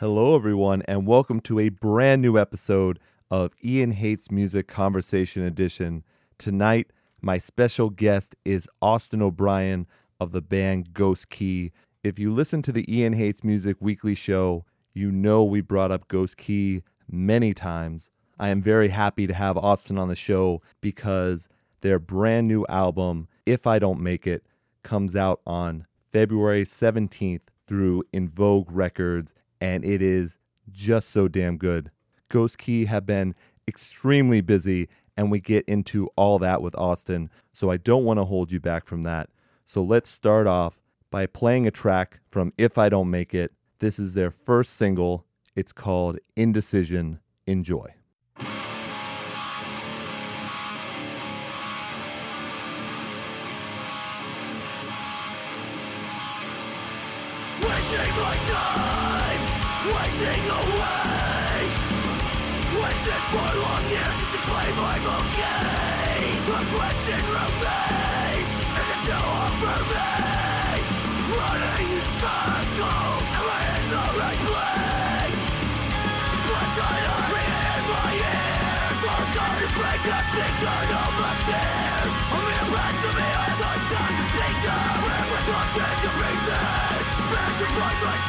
Hello, everyone, and welcome to a brand new episode of Ian Hates Music Conversation Edition. Tonight, my special guest is Austin O'Brien of the band Ghost Key. If you listen to the Ian Hates Music weekly show, you know we brought up Ghost Key many times. I am very happy to have Austin on the show because their brand new album, If I Don't Make It, comes out on February 17th through In Vogue Records, and it is just so damn good. Ghost Key have been extremely busy, and we get into all that with Austin, so I don't want to hold you back from that. So let's start off by playing a track from If I Don't Make It. This is their first single. It's called Indecision. Enjoy.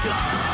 Find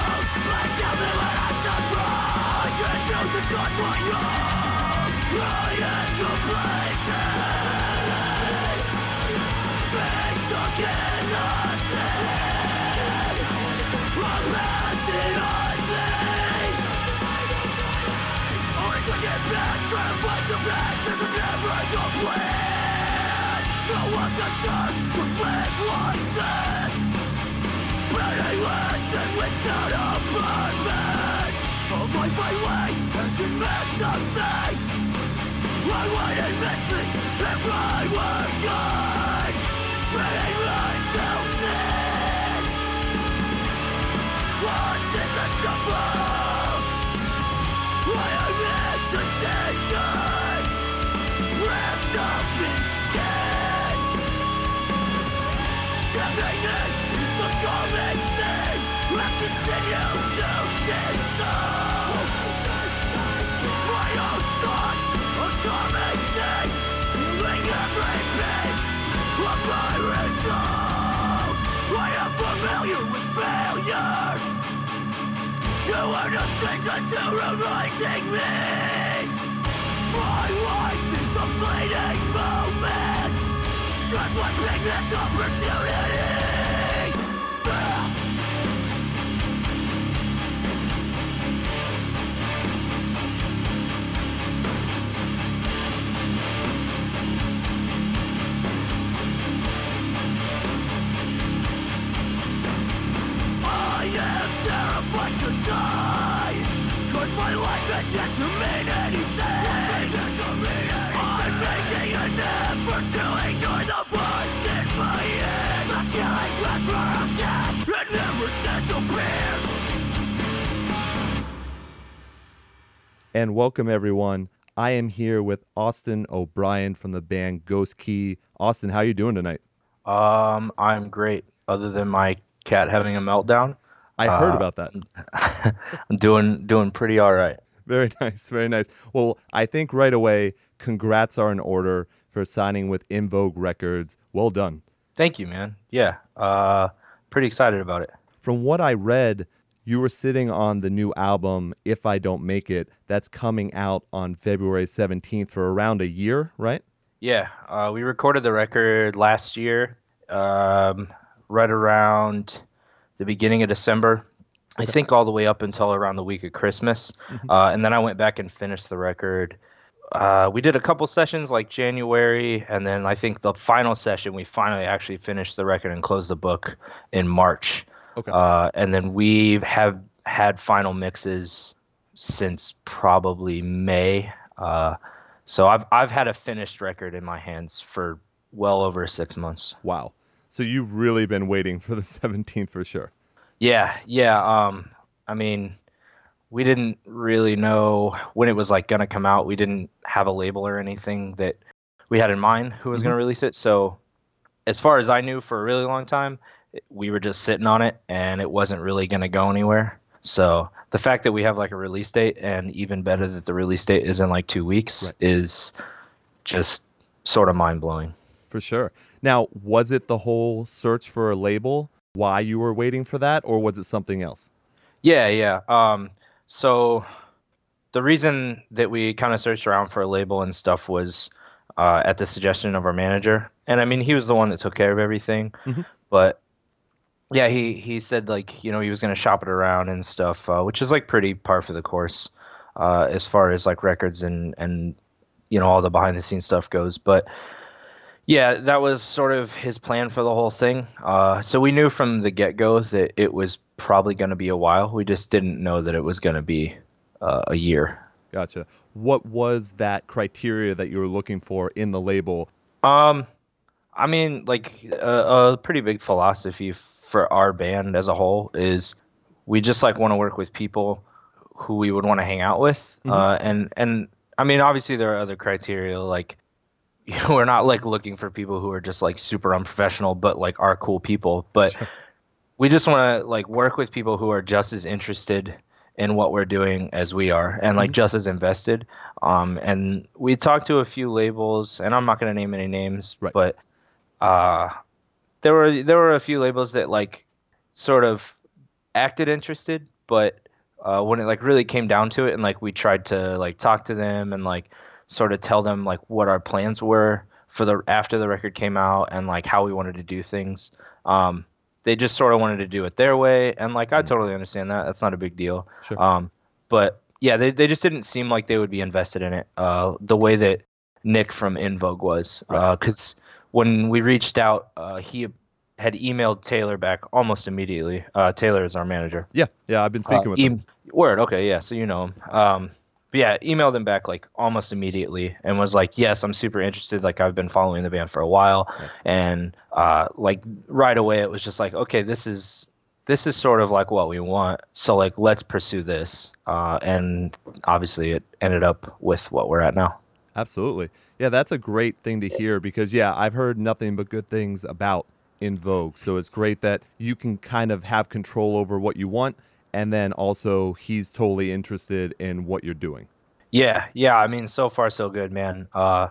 And welcome, everyone. I am here with Austin O'Brien from the band Ghost Key. Austin, how are you doing tonight? Um, I'm great. Other than my cat having a meltdown, I heard Uh, about that. I'm doing doing pretty all right. Very nice, very nice. Well, I think right away, congrats are in order for signing with In Vogue Records. Well done. Thank you, man. Yeah. Uh, pretty excited about it. From what I read, you were sitting on the new album, If I Don't Make It, that's coming out on February 17th for around a year, right? Yeah. Uh, we recorded the record last year, um, right around the beginning of December. I think all the way up until around the week of Christmas, uh, and then I went back and finished the record. Uh, we did a couple sessions like January, and then I think the final session we finally actually finished the record and closed the book in March. Okay. Uh, and then we have had final mixes since probably May. Uh, so I've I've had a finished record in my hands for well over six months. wow. So you've really been waiting for the 17th for sure. Yeah, yeah. Um, I mean, we didn't really know when it was like gonna come out. We didn't have a label or anything that we had in mind who was gonna release it. So, as far as I knew, for a really long time, we were just sitting on it, and it wasn't really gonna go anywhere. So the fact that we have like a release date and even better that the release date is in like two weeks Right. is just sort of mind blowing. For sure. Now, was it the whole search for a label? Why you were waiting for that, or was it something else? Yeah, yeah. Um, so the reason that we kind of searched around for a label and stuff was uh, at the suggestion of our manager, and I mean he was the one that took care of everything. Mhm. But yeah, he he said like you know he was gonna shop it around and stuff, uh, which is like pretty par for the course uh, as far as like records and and you know all the behind the scenes stuff goes. But yeah, that was sort of his plan for the whole thing. Uh, so we knew from the get go that it was probably going to be a while. We just didn't know that it was going to be uh, a year. Gotcha. What was that criteria that you were looking for in the label? Um, I mean, like a, a pretty big philosophy for our band as a whole is we just like want to work with people who we would want to hang out with. Mhm. Uh, and and I mean, obviously there are other criteria like you know, we're not like looking for people who are just like super unprofessional, but like are cool people. But Sure. we just want to like work with people who are just as interested in what we're doing as we are and like Mhm. just as invested um and we talked to a few labels and i'm not going to name any names Right. but uh there were there were a few labels that like sort of acted interested but uh when it like really came down to it and like we tried to like talk to them and like sort of tell them like what our plans were for the after the record came out and like how we wanted to do things um they just sort of wanted to do it their way and like i Mhm. totally understand that that's not a big deal Sure. um but yeah they, they just didn't seem like they would be invested in it uh the way that nick from invogue was Right. because when we reached out uh he had emailed taylor back almost immediately uh taylor is our manager Yeah, yeah, I've been speaking uh, with them. em- Word. Okay. Yeah. So you know him. Um, but yeah, emailed him back like almost immediately and was like, "Yes, I'm super interested. Like I've been following the band for a while, Nice. and uh, like right away it was just like, okay, this is this is sort of like what we want. So like let's pursue this. Uh, and obviously it ended up with what we're at now. Absolutely. Yeah, that's a great thing to hear because yeah, I've heard nothing but good things about In Vogue. So it's great that you can kind of have control over what you want and then also he's totally interested in what you're doing. Yeah, yeah. I mean, so far so good, man. Uh,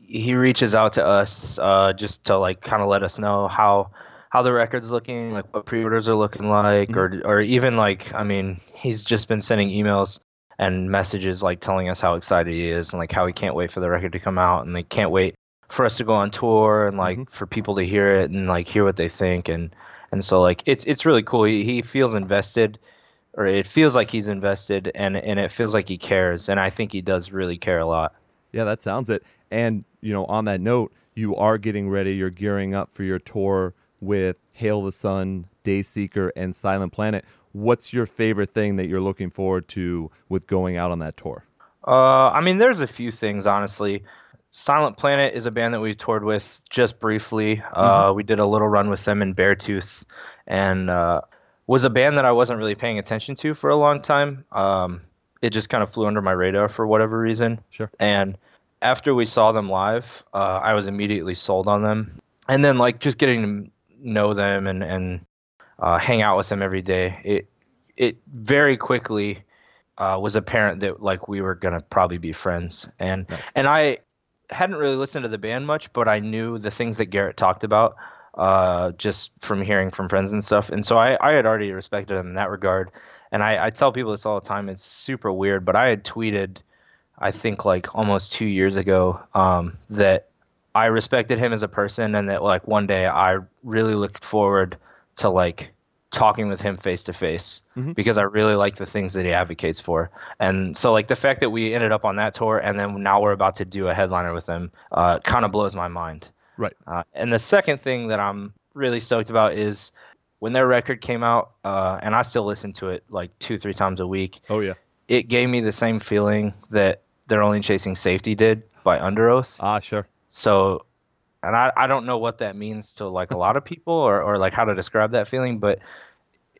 he reaches out to us uh, just to like kind of let us know how how the record's looking, like what pre-orders are looking like, or or even like, I mean, he's just been sending emails and messages like telling us how excited he is and like how he can't wait for the record to come out and they can't wait for us to go on tour and like Mhm. for people to hear it and like hear what they think and and so like it's it's really cool. He he feels invested or it feels like he's invested and and it feels like he cares and I think he does really care a lot. Yeah, that sounds it. And, you know, on that note, you are getting ready, you're gearing up for your tour with Hail the Sun, Dayseeker, and Silent Planet. What's your favorite thing that you're looking forward to with going out on that tour? Uh, I mean, there's a few things, honestly. Silent Planet is a band that we toured with just briefly. Uh, we did a little run with them in Beartooth, and uh, was a band that I wasn't really paying attention to for a long time. Um, it just kind of flew under my radar for whatever reason. Sure. And after we saw them live, uh, I was immediately sold on them. And then, like, just getting to know them and and uh, hang out with them every day, it it very quickly uh, was apparent that like we were gonna probably be friends. And Nice. and I hadn't really listened to the band much, but I knew the things that Garrett talked about uh, just from hearing from friends and stuff. And so I, I had already respected him in that regard. And I, I tell people this all the time. It's super weird, but I had tweeted, I think like almost two years ago, um, that I respected him as a person, and that like one day I really looked forward to like talking with him face to face because I really like the things that he advocates for. And so like the fact that we ended up on that tour and then now we're about to do a headliner with him uh, kind of blows my mind. Right. Uh, and the second thing that I'm really stoked about is when their record came out, uh, and I still listen to it like two, three times a week. Oh, yeah. It gave me the same feeling that "They're Only Chasing Safety" did by Underoath. Ah, sure. So, and I, I don't know what that means to like a lot of people or, or like how to describe that feeling, but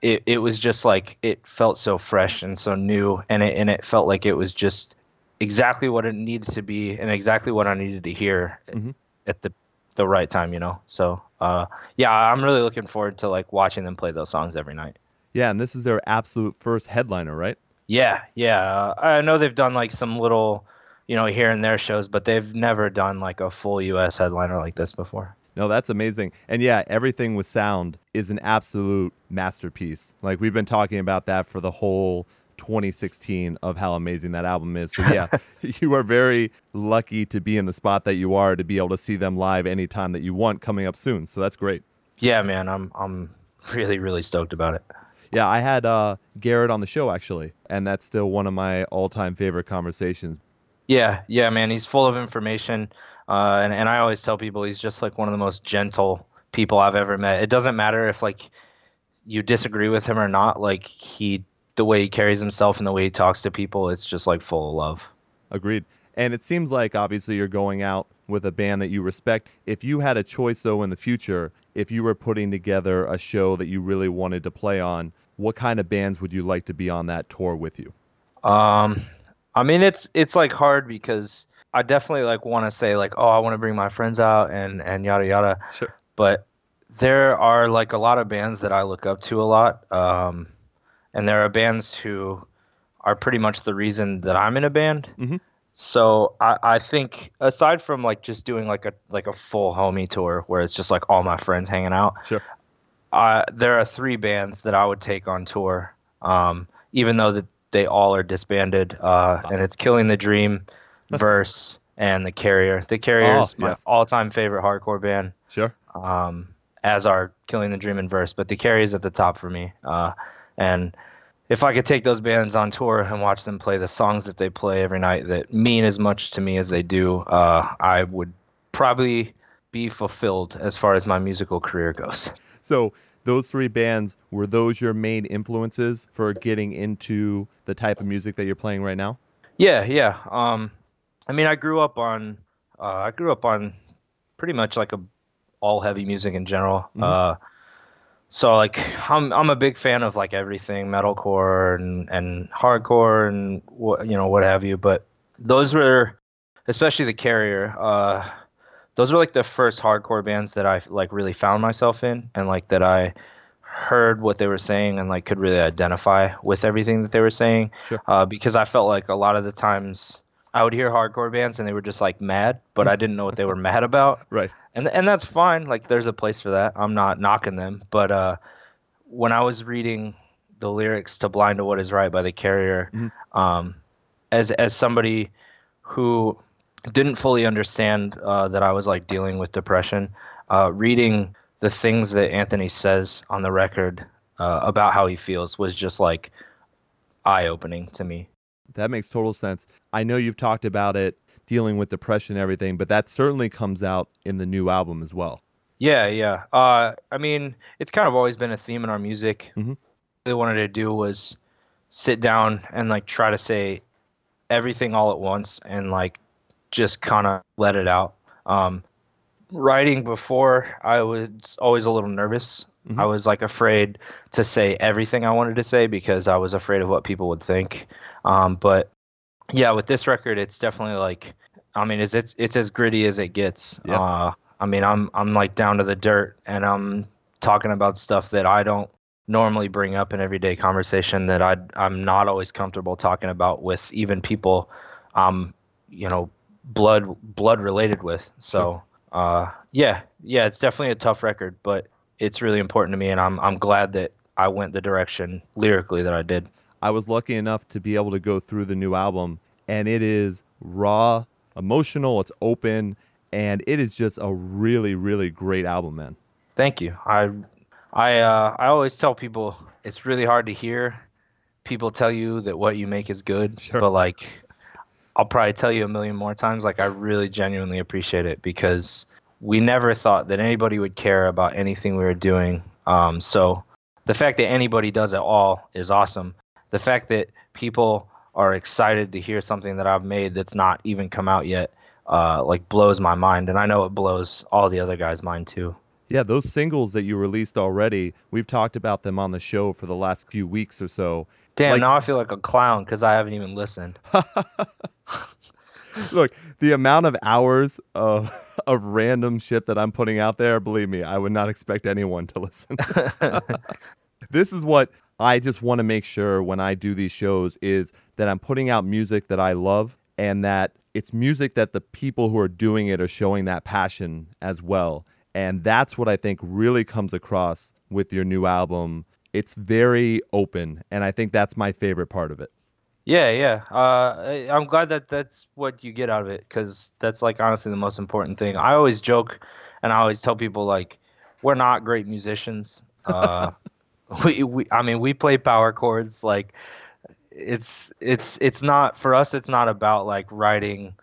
it, it was just like it felt so fresh and so new, and it and it felt like it was just exactly what it needed to be and exactly what I needed to hear Mhm. at the the right time, you know. So, uh, yeah, I'm really looking forward to like watching them play those songs every night. Yeah, and this is their absolute first headliner, right? Yeah, yeah. Uh, I know they've done like some little, you know, here and there shows, but they've never done like a full U.S. headliner like this before. No, that's amazing. And yeah, Everything Was Sound is an absolute masterpiece. Like we've been talking about that for the whole 2016 of how amazing that album is. So yeah, you are very lucky to be in the spot that you are to be able to see them live anytime that you want coming up soon. So that's great. Yeah, man, I'm I'm really really stoked about it. Yeah, I had uh, Garrett on the show actually, and that's still one of my all-time favorite conversations. Yeah, yeah, man, he's full of information, uh, and and I always tell people he's just like one of the most gentle people I've ever met. It doesn't matter if like you disagree with him or not. Like he, the way he carries himself and the way he talks to people, it's just like full of love. Agreed. And it seems like obviously you're going out with a band that you respect. If you had a choice though in the future, if you were putting together a show that you really wanted to play on, what kind of bands would you like to be on that tour with you? Um, I mean, it's it's like hard because I definitely like want to say like, oh, I want to bring my friends out and and yada yada. Sure. But there are like a lot of bands that I look up to a lot, um, and there are bands who are pretty much the reason that I'm in a band. Mhm. So I, I think aside from like just doing like a like a full homie tour where it's just like all my friends hanging out, Sure. uh, there are three bands that I would take on tour, um, even though that they all are disbanded, uh, and it's Killing the Dream, Verse, and The Carrier. The Carrier Oh, my yes. all-time favorite hardcore band, Sure. um, as are Killing the Dream and Verse, but The Carrier is at the top for me. Uh, and if I could take those bands on tour and watch them play the songs that they play every night that mean as much to me as they do, uh, I would probably be fulfilled as far as my musical career goes. So those three bands were those your main influences for getting into the type of music that you're playing right now? Yeah, yeah. Um, I mean, I grew up on, uh, I grew up on pretty much like a all heavy music in general. Uh, so like, I'm I'm a big fan of like everything metalcore and and hardcore and what you know what have you. But those were, especially the Carrier. Uh, those were like the first hardcore bands that I like really found myself in, and like that I heard what they were saying and like could really identify with everything that they were saying. Sure. Uh, because I felt like a lot of the times I would hear hardcore bands and they were just like mad, but I didn't know what they were mad about, Right. and and that's fine. Like there's a place for that. I'm not knocking them, but uh, when I was reading the lyrics to "Blind to What Is Right" by The Carrier, um, as as somebody who didn't fully understand uh, that I was like dealing with depression, uh, reading the things that Anthony says on the record uh, about how he feels was just like eye opening to me. That makes total sense. I know you've talked about it dealing with depression and everything, but that certainly comes out in the new album as well. Yeah, yeah. Uh, I mean, it's kind of always been a theme in our music. Mhm. What they wanted to do was sit down and like try to say everything all at once and like just kind of let it out. Um, writing before, I was always a little nervous. I was like afraid to say everything I wanted to say because I was afraid of what people would think. Um, but yeah, with this record, it's definitely like, I mean, it's it's, it's as gritty as it gets. Yeah. Uh, I mean, I'm I'm like down to the dirt, and I'm talking about stuff that I don't normally bring up in everyday conversation that I I'm not always comfortable talking about with even people, um, you know, blood blood related with. So, uh, yeah, yeah, it's definitely a tough record, but it's really important to me, and I'm I'm glad that I went the direction lyrically that I did. I was lucky enough to be able to go through the new album, and it is raw, emotional, it's open, and it is just a really, really great album, man. Thank you. I I uh, I always tell people it's really hard to hear people tell you that what you make is good, Sure. but like I'll probably tell you a million more times like I really genuinely appreciate it because we never thought that anybody would care about anything we were doing. Um, so the fact that anybody does at all is awesome. The fact that people are excited to hear something that I've made that's not even come out yet uh, like blows my mind and I know it blows all the other guys' mind too. Yeah, those singles that you released already, we've talked about them on the show for the last few weeks or so. Damn, Like- now I feel like a clown because I haven't even listened. Look, the amount of hours of of random shit that I'm putting out there, believe me, I would not expect anyone to listen. this is what I just want to make sure when I do these shows is that I'm putting out music that I love and that it's music that the people who are doing it are showing that passion as well. And that's what I think really comes across with your new album. It's very open, and I think that's my favorite part of it. Yeah, yeah. Uh, I- I'm glad that that's what you get out of it because that's like honestly the most important thing. I always joke and I always tell people like we're not great musicians. Uh, we, we, I mean, we play power chords. Like it's it's it's not for us. It's not about like writing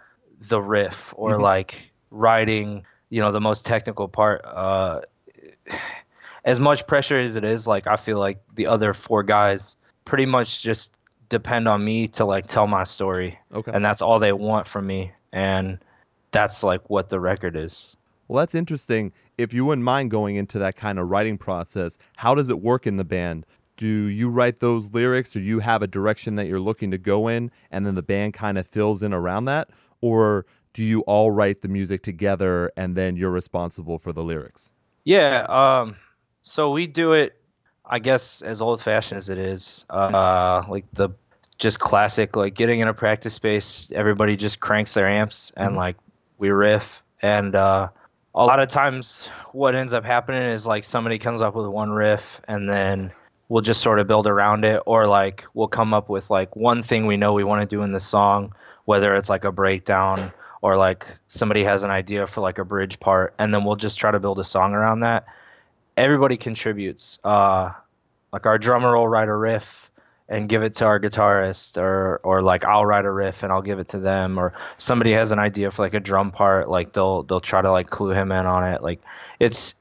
the riff or Mhm. like writing you know the most technical part. Uh, as much pressure as it is, like I feel like the other four guys pretty much just depend on me to like tell my story Okay. and that's all they want from me and that's like what the record is Well, that's interesting. If you wouldn't mind going into that kind of writing process, how does it work in the band? Do you write those lyrics or do you have a direction that you're looking to go in and then the band kind of fills in around that? Or do you all write the music together and then you're responsible for the lyrics? yeah um so we do it i guess as old fashioned as it is uh like the just classic like getting in a practice space everybody just cranks their amps and Mhm. like we riff and uh a lot of times what ends up happening is like somebody comes up with one riff and then we'll just sort of build around it or like we'll come up with like one thing we know we want to do in the song whether it's like a breakdown or like somebody has an idea for like a bridge part and then we'll just try to build a song around that everybody contributes uh like our drummer will write a riff and give it to our guitarist or or like I'll write a riff and I'll give it to them or somebody has an idea for like a drum part like they'll they'll try to like clue him in on it like it's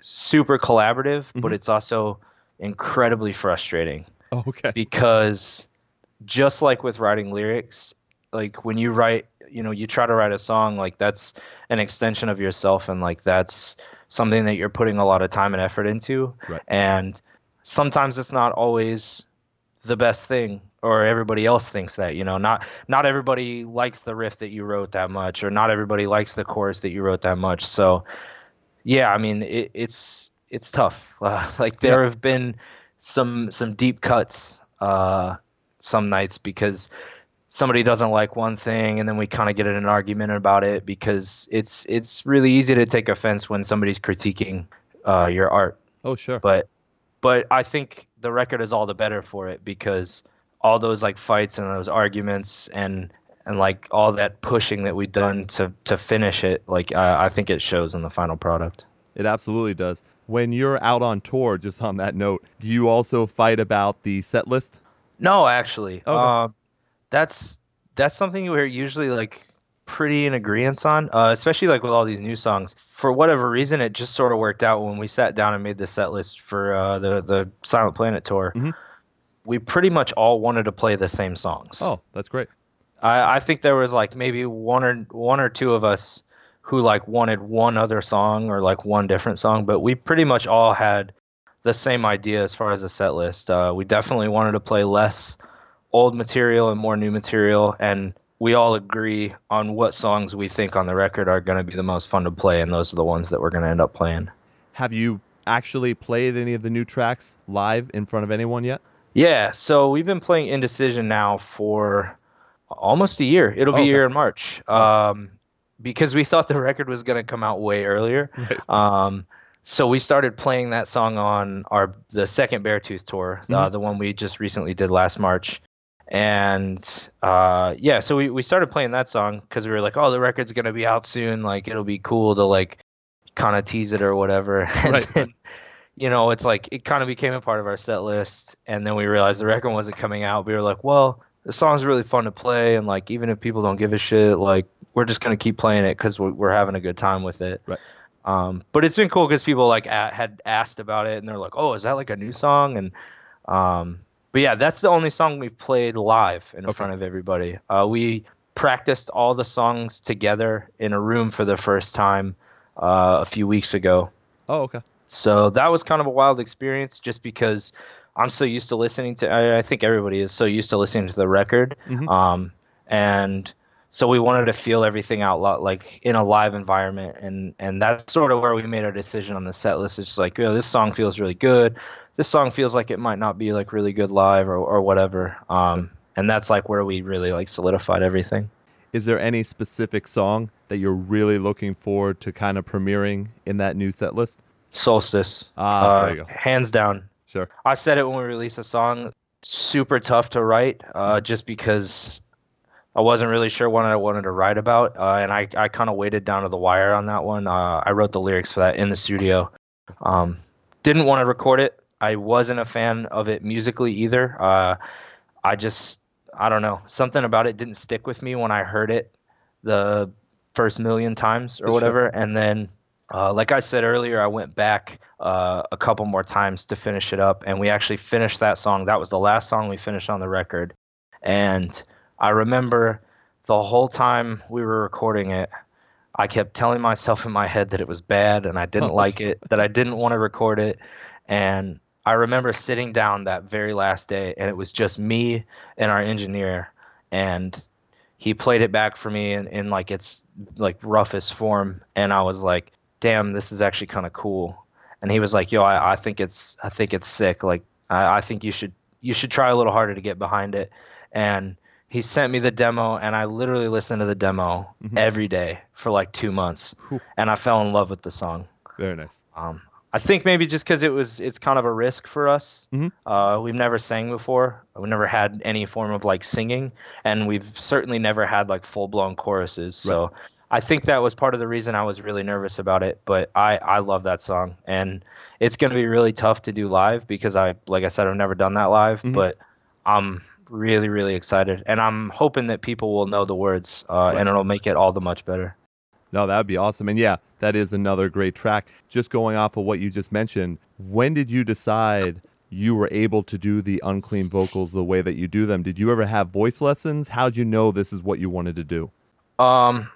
super collaborative but Mhm. it's also incredibly frustrating okay. because just like with writing lyrics like when you write you know you try to write a song like that's an extension of yourself and like that's something that you're putting a lot of time and effort into. Right. and sometimes it's not always the best thing or everybody else thinks that you know not not everybody likes the riff that you wrote that much or not everybody likes the chorus that you wrote that much. So yeah i mean it, it's it's tough. Uh, like there have been some some deep cuts uh some nights because somebody doesn't like one thing and then we kind of get in an argument about it because it's it's really easy to take offense when somebody's critiquing uh your art Oh, sure. but but I think the record is all the better for it because all those like fights and those arguments and and like all that pushing that we've done to to finish it like uh, I think it shows in the final product. It absolutely does. When you're out on tour, just on that note, do you also fight about the set list? No, actually, Okay. um, that's that's something we're usually like pretty in agreement on, uh, especially like with all these new songs. For whatever reason, it just sort of worked out when we sat down and made the set list for uh, the the Silent Planet tour. Mhm. We pretty much all wanted to play the same songs. Oh, that's great. I, I think there was like maybe one or one or two of us who like wanted one other song or like one different song, but we pretty much all had the same idea as far as the set list. Uh, we definitely wanted to play less old material and more new material, and we all agree on what songs we think on the record are going to be the most fun to play, and those are the ones that we're going to end up playing. Have you actually played any of the new tracks live in front of anyone yet? Yeah, so we've been playing Indecision now for almost a year. It'll be Okay. a year in March. Um, because we thought the record was going to come out way earlier. Right. Um, so we started playing that song on our the second Beartooth tour, uh, Mhm. the one we just recently did last March. And uh, yeah, so we, we started playing that song because we were like, oh, the record's gonna be out soon. Like it'll be cool to like kind of tease it or whatever. And Right. then, you know, it's like it kind of became a part of our set list. And then we realized the record wasn't coming out. We were like, well, the song's really fun to play, and like even if people don't give a shit, like we're just gonna keep playing it because we're, we're having a good time with it. Right. Um, but it's been cool because people like a- had asked about it, and they're like, "Oh, is that like a new song?" And um, but yeah, that's the only song we've played live in Okay. front of everybody. Uh, we practiced all the songs together in a room for the first time uh, a few weeks ago. Oh, okay. So that was kind of a wild experience, just because I'm so used to listening to. I, I think everybody is so used to listening to the record, Mhm. um, and so we wanted to feel everything out like in a live environment, and and that's sort of where we made our decision on the set list. It's just like, oh, this song feels really good. This song feels like it might not be like really good live or or whatever. Um, and that's like where we really like solidified everything. Is there any specific song that you're really looking forward to kind of premiering in that new set list? Solstice. Ah, uh, there you go. Hands down. Sure. I said it when we released a song. Super tough to write, uh, just because I wasn't really sure what I wanted to write about, uh, and I, I kind of waited down to the wire on that one. Uh, I wrote the lyrics for that in the studio. Um, didn't want to record it. I wasn't a fan of it musically either. Uh, I just I don't know. Something about it didn't stick with me when I heard it the first million times or whatever, and then uh, like I said earlier, I went back uh, a couple more times to finish it up, and we actually finished that song. That was the last song we finished on the record, and I remember the whole time we were recording it, I kept telling myself in my head that it was bad and I didn't like it, that I didn't want to record it, and I remember sitting down that very last day, and it was just me and our engineer, and he played it back for me in, in like its like roughest form, and I was like, "Damn, this is actually kind of cool." And he was like, "Yo, I, I think it's I think it's sick. Like, I, I think you should you should try a little harder to get behind it." And he sent me the demo, and I literally listened to the demo every day for like two months, Whew. and I fell in love with the song. Very nice. Um, I think maybe just because it was it's kind of a risk for us. Mhm. Uh, we've never sang before. We never had any form of like singing, and we've certainly never had like full blown choruses. So I think that was part of the reason I was really nervous about it. But I I love that song, and it's gonna be really tough to do live because I like I said I've never done that live, Mhm. but I'm really really excited, and I'm hoping that people will know the words, uh, and it'll make it all the much better. No, that would be awesome. And yeah, that is another great track. Just going off of what you just mentioned, when did you decide you were able to do the unclean vocals the way that you do them? Did you ever have voice lessons? How did you know this is what you wanted to do? Um,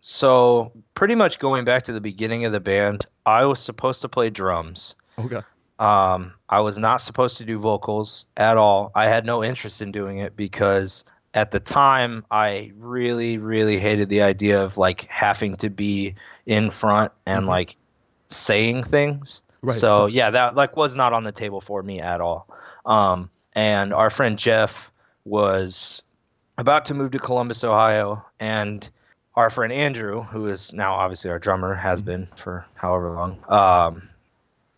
so pretty much going back to the beginning of the band, I was supposed to play drums. Okay. Um, I was not supposed to do vocals at all. I had no interest in doing it because at the time I really, really hated the idea of like having to be in front and Mhm. like saying things. Right. So yeah, that like was not on the table for me at all. Um, and our friend Jeff was about to move to Columbus, Ohio, and our friend Andrew, who is now obviously our drummer, has Mm-hmm. been for however long, um,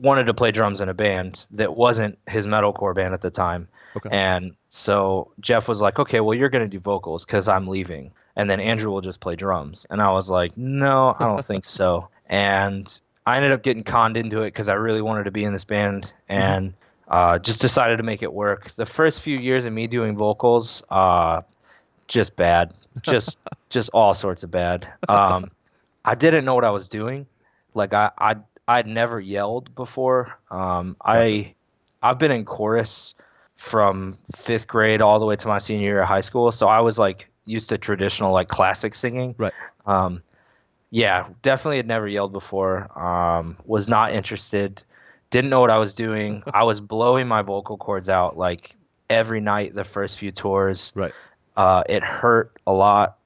wanted to play drums in a band that wasn't his metalcore band at the time. Okay. And so Jeff was like, okay, well, you're going to do vocals because I'm leaving. And then Andrew will just play drums. And I was like, no, I don't think so. And I ended up getting conned into it because I really wanted to be in this band and uh, just decided to make it work. The first few years of me doing vocals, uh, just bad, just just all sorts of bad. Um, I didn't know what I was doing. Like I I I'd never yelled before. Um, I I've been in chorus from fifth grade all the way to my senior year of high school, so I was like used to traditional like classic singing. Right. Um, yeah, definitely had never yelled before. Um, was not interested. Didn't know what I was doing. I was blowing my vocal cords out like every night the first few tours. Right. Uh, it hurt a lot.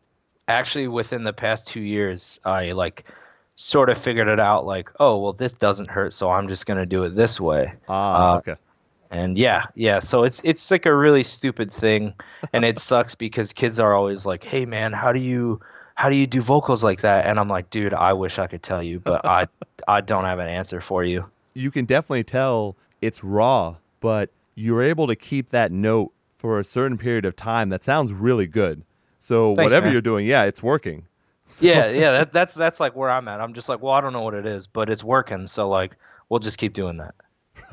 Actually, within the past two years, I like sort of figured it out. Like, oh well, this doesn't hurt, so I'm just gonna do it this way. Ah, Uh, okay. And yeah, yeah. So it's it's like a really stupid thing, and it sucks because kids are always like, "Hey, man, how do you how do you do vocals like that?" And I'm like, "Dude, I wish I could tell you, but I I don't have an answer for you." You can definitely tell it's raw, but you're able to keep that note for a certain period of time. That sounds really good. So Thanks, whatever man. you're doing, yeah, it's working. Yeah, yeah. That, that's that's like where I'm at. I'm just like, well, I don't know what it is, but it's working. So like, we'll just keep doing that.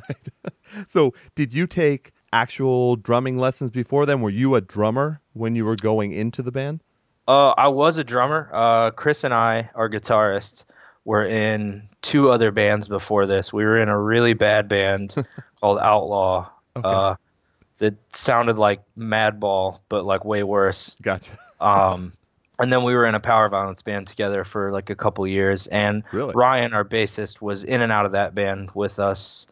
So, did you take actual drumming lessons before then? Were you a drummer when you were going into the band? Uh, I was a drummer. Uh, Chris and I, our guitarist, were in two other bands before this. We were in a really bad band called Outlaw. Okay. Uh, that sounded like Madball, but like way worse. Gotcha. Um, and then we were in a power violence band together for like a couple years. And Really? Ryan, our bassist, was in and out of that band with us.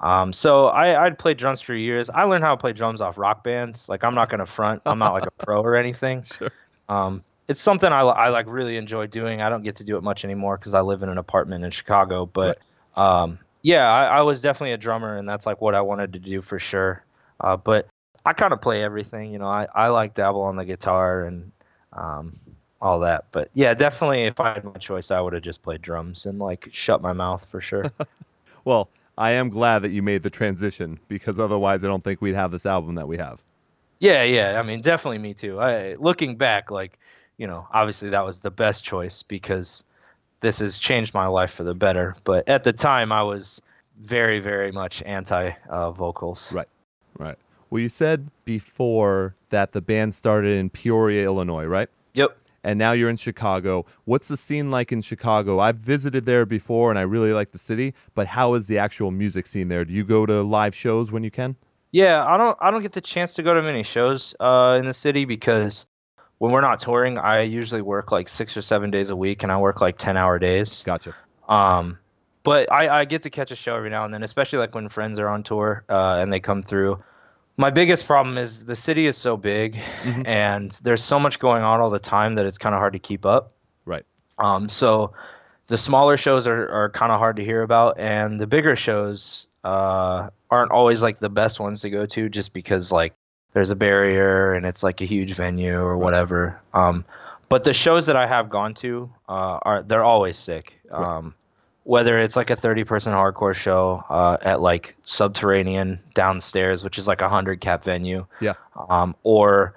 Um, so I, I'd played drums for years. I learned how to play drums off rock bands. Like I'm not gonna front. I'm not like a pro or anything. Sure. Um, it's something I, I like really enjoy doing. I don't get to do it much anymore because I live in an apartment in Chicago. But um, Yeah, I, I was definitely a drummer, and that's like what I wanted to do for sure. Uh, but I kind of play everything, you know. I, I like dabble on the guitar and um, all that. But yeah, definitely, if I had my choice, I would have just played drums and like shut my mouth for sure. Well, I am glad that you made the transition because otherwise, I don't think we'd have this album that we have. yeah, yeah. I mean, definitely me too. I looking back, like you know, obviously that was the best choice because this has changed my life for the better. But at the time, I was very, very much anti uh, vocals. Right. Right. Well, you said before that the band started in Peoria, Illinois, right? Yep. And now you're in Chicago. What's the scene like in Chicago? I've visited there before and I really like the city, but how is the actual music scene there? Do you go to live shows when you can? Yeah, I don't I don't get the chance to go to many shows uh, in the city because when we're not touring, I usually work like six or seven days a week, and I work like ten hour days. Gotcha. Um, but I, I get to catch a show every now and then, especially like when friends are on tour uh, and they come through. My biggest problem is the city is so big, and there's so much going on all the time that it's kind of hard to keep up. Right. Um, so the smaller shows are, are kind of hard to hear about, and the bigger shows uh, aren't always like the best ones to go to, just because like there's a barrier and it's like a huge venue or whatever. Um, but the shows that I have gone to uh, are they're always sick. Um, whether it's like a 30 person hardcore show uh, at like Subterranean downstairs, which is like a hundred cap venue, Yeah. um, or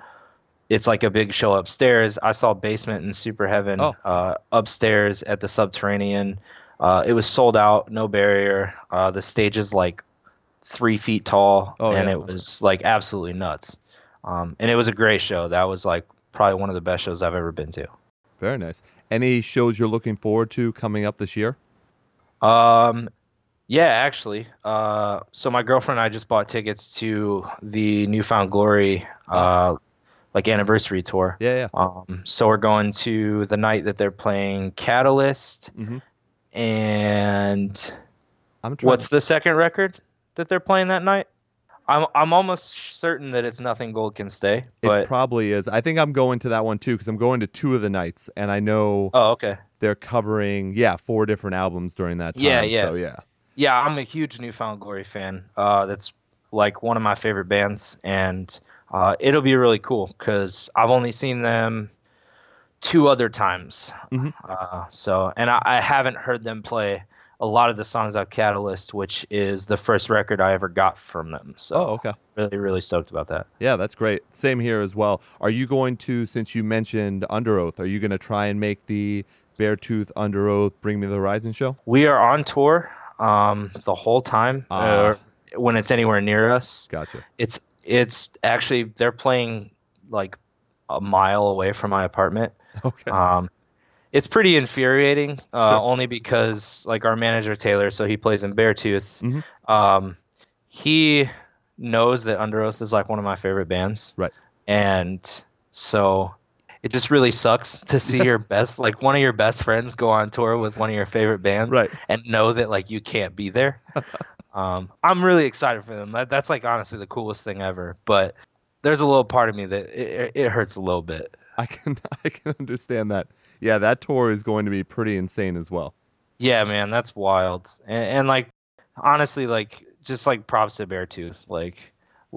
it's like a big show upstairs. I saw Basement and Superheaven Oh. uh, upstairs at the Subterranean. Uh, it was sold out, no barrier. Uh, the stage is like three feet tall, Oh, and yeah. it was like absolutely nuts. Um, and it was a great show. That was like probably one of the best shows I've ever been to. Very nice. Any shows you're looking forward to coming up this year? Um, yeah, actually. Uh, so my girlfriend and I just bought tickets to the New Found Glory, uh, like anniversary tour. Yeah, yeah. Um, so we're going to the night that they're playing Catalyst, Mhm. and I'm trying. what's the second record that they're playing that night? I'm I'm almost certain that it's Nothing Gold Can Stay, it probably is. I think I'm going to that one too because I'm going to two of the nights, and I know oh okay. they're covering yeah four different albums during that time. Yeah, yeah. So yeah. Yeah, I'm a huge New Found Glory fan. Uh, that's like one of my favorite bands, and uh, it'll be really cool because I've only seen them two other times. Mhm. Uh, so, and I, I haven't heard them play a lot of the songs of Catalyst, which is the first record I ever got from them. So, Oh, okay. really, really stoked about that. Yeah, that's great. Same here as well. Are you going to, since you mentioned Underoath, are you going to try and make the Beartooth Underoath Bring Me the Horizon show? We are on tour um, the whole time Ah. uh, when it's anywhere near us. Gotcha. It's it's actually they're playing like a mile away from my apartment. Okay. Um, it's pretty infuriating, uh, Sure. only because like our manager Taylor, so he plays in Beartooth. Mhm. Um, he knows that Underoath is like one of my favorite bands, Right. and so it just really sucks to see your best, like one of your best friends, go on tour with one of your favorite bands, Right. and know that like you can't be there. um, I'm really excited for them. That, that's like honestly the coolest thing ever. But there's a little part of me that it, it hurts a little bit. I can I can understand that. Yeah, that tour is going to be pretty insane as well. Yeah, man, that's wild. And, and like honestly, like just like props to Beartooth. Like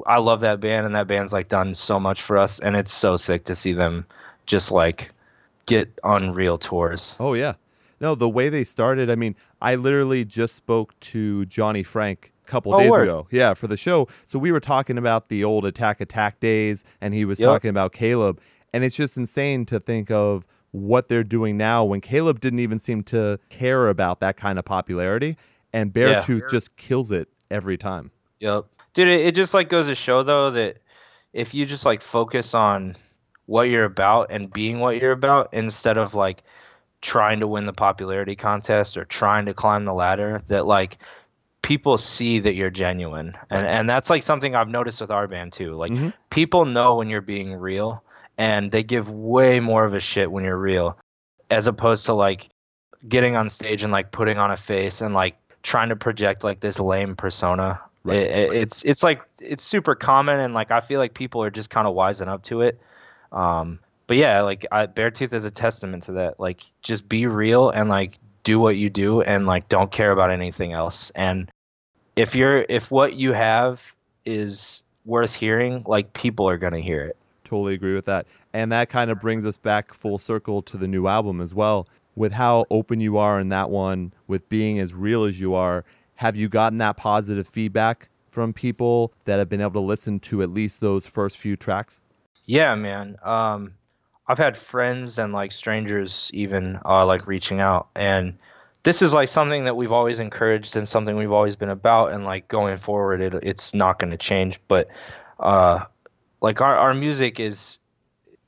I love that band, and that band's like done so much for us, and it's so sick to see them just like get unreal tours. Oh yeah. No, the way they started, I mean, I literally just spoke to Johnny Franck a couple Oh, days word. ago. Yeah, for the show. So we were talking about the old Attack Attack days and he was Yep. talking about Caleb and it's just insane to think of what they're doing now when Caleb didn't even seem to care about that kind of popularity and Yeah. Beartooth just kills it every time. Yep. Dude, it, it just like goes to show though that if you just like focus on what you're about and being what you're about instead of like trying to win the popularity contest or trying to climb the ladder, that like people see that you're genuine. And and that's like something I've noticed with our band too. Like Mhm. people know when you're being real and they give way more of a shit when you're real as opposed to like getting on stage and like putting on a face and like trying to project like this lame persona Right. It- it- it's it's like it's super common and like i feel like people are just kind of wising up to it um but yeah like I, beartooth is a testament to that like just be real and like do what you do and like don't care about anything else. And if you're if what you have is worth hearing, like people are gonna hear it. Totally agree with that. And that kind of brings us back full circle to the new album as well. With how open you are in that one, with being as real as you are, have you gotten that positive feedback from people that have been able to listen to at least those first few tracks? Yeah, man. Um, I've had friends and like strangers even uh, like reaching out, and this is like something that we've always encouraged and something we've always been about, and like going forward, it, it's not going to change. But uh, like our our music is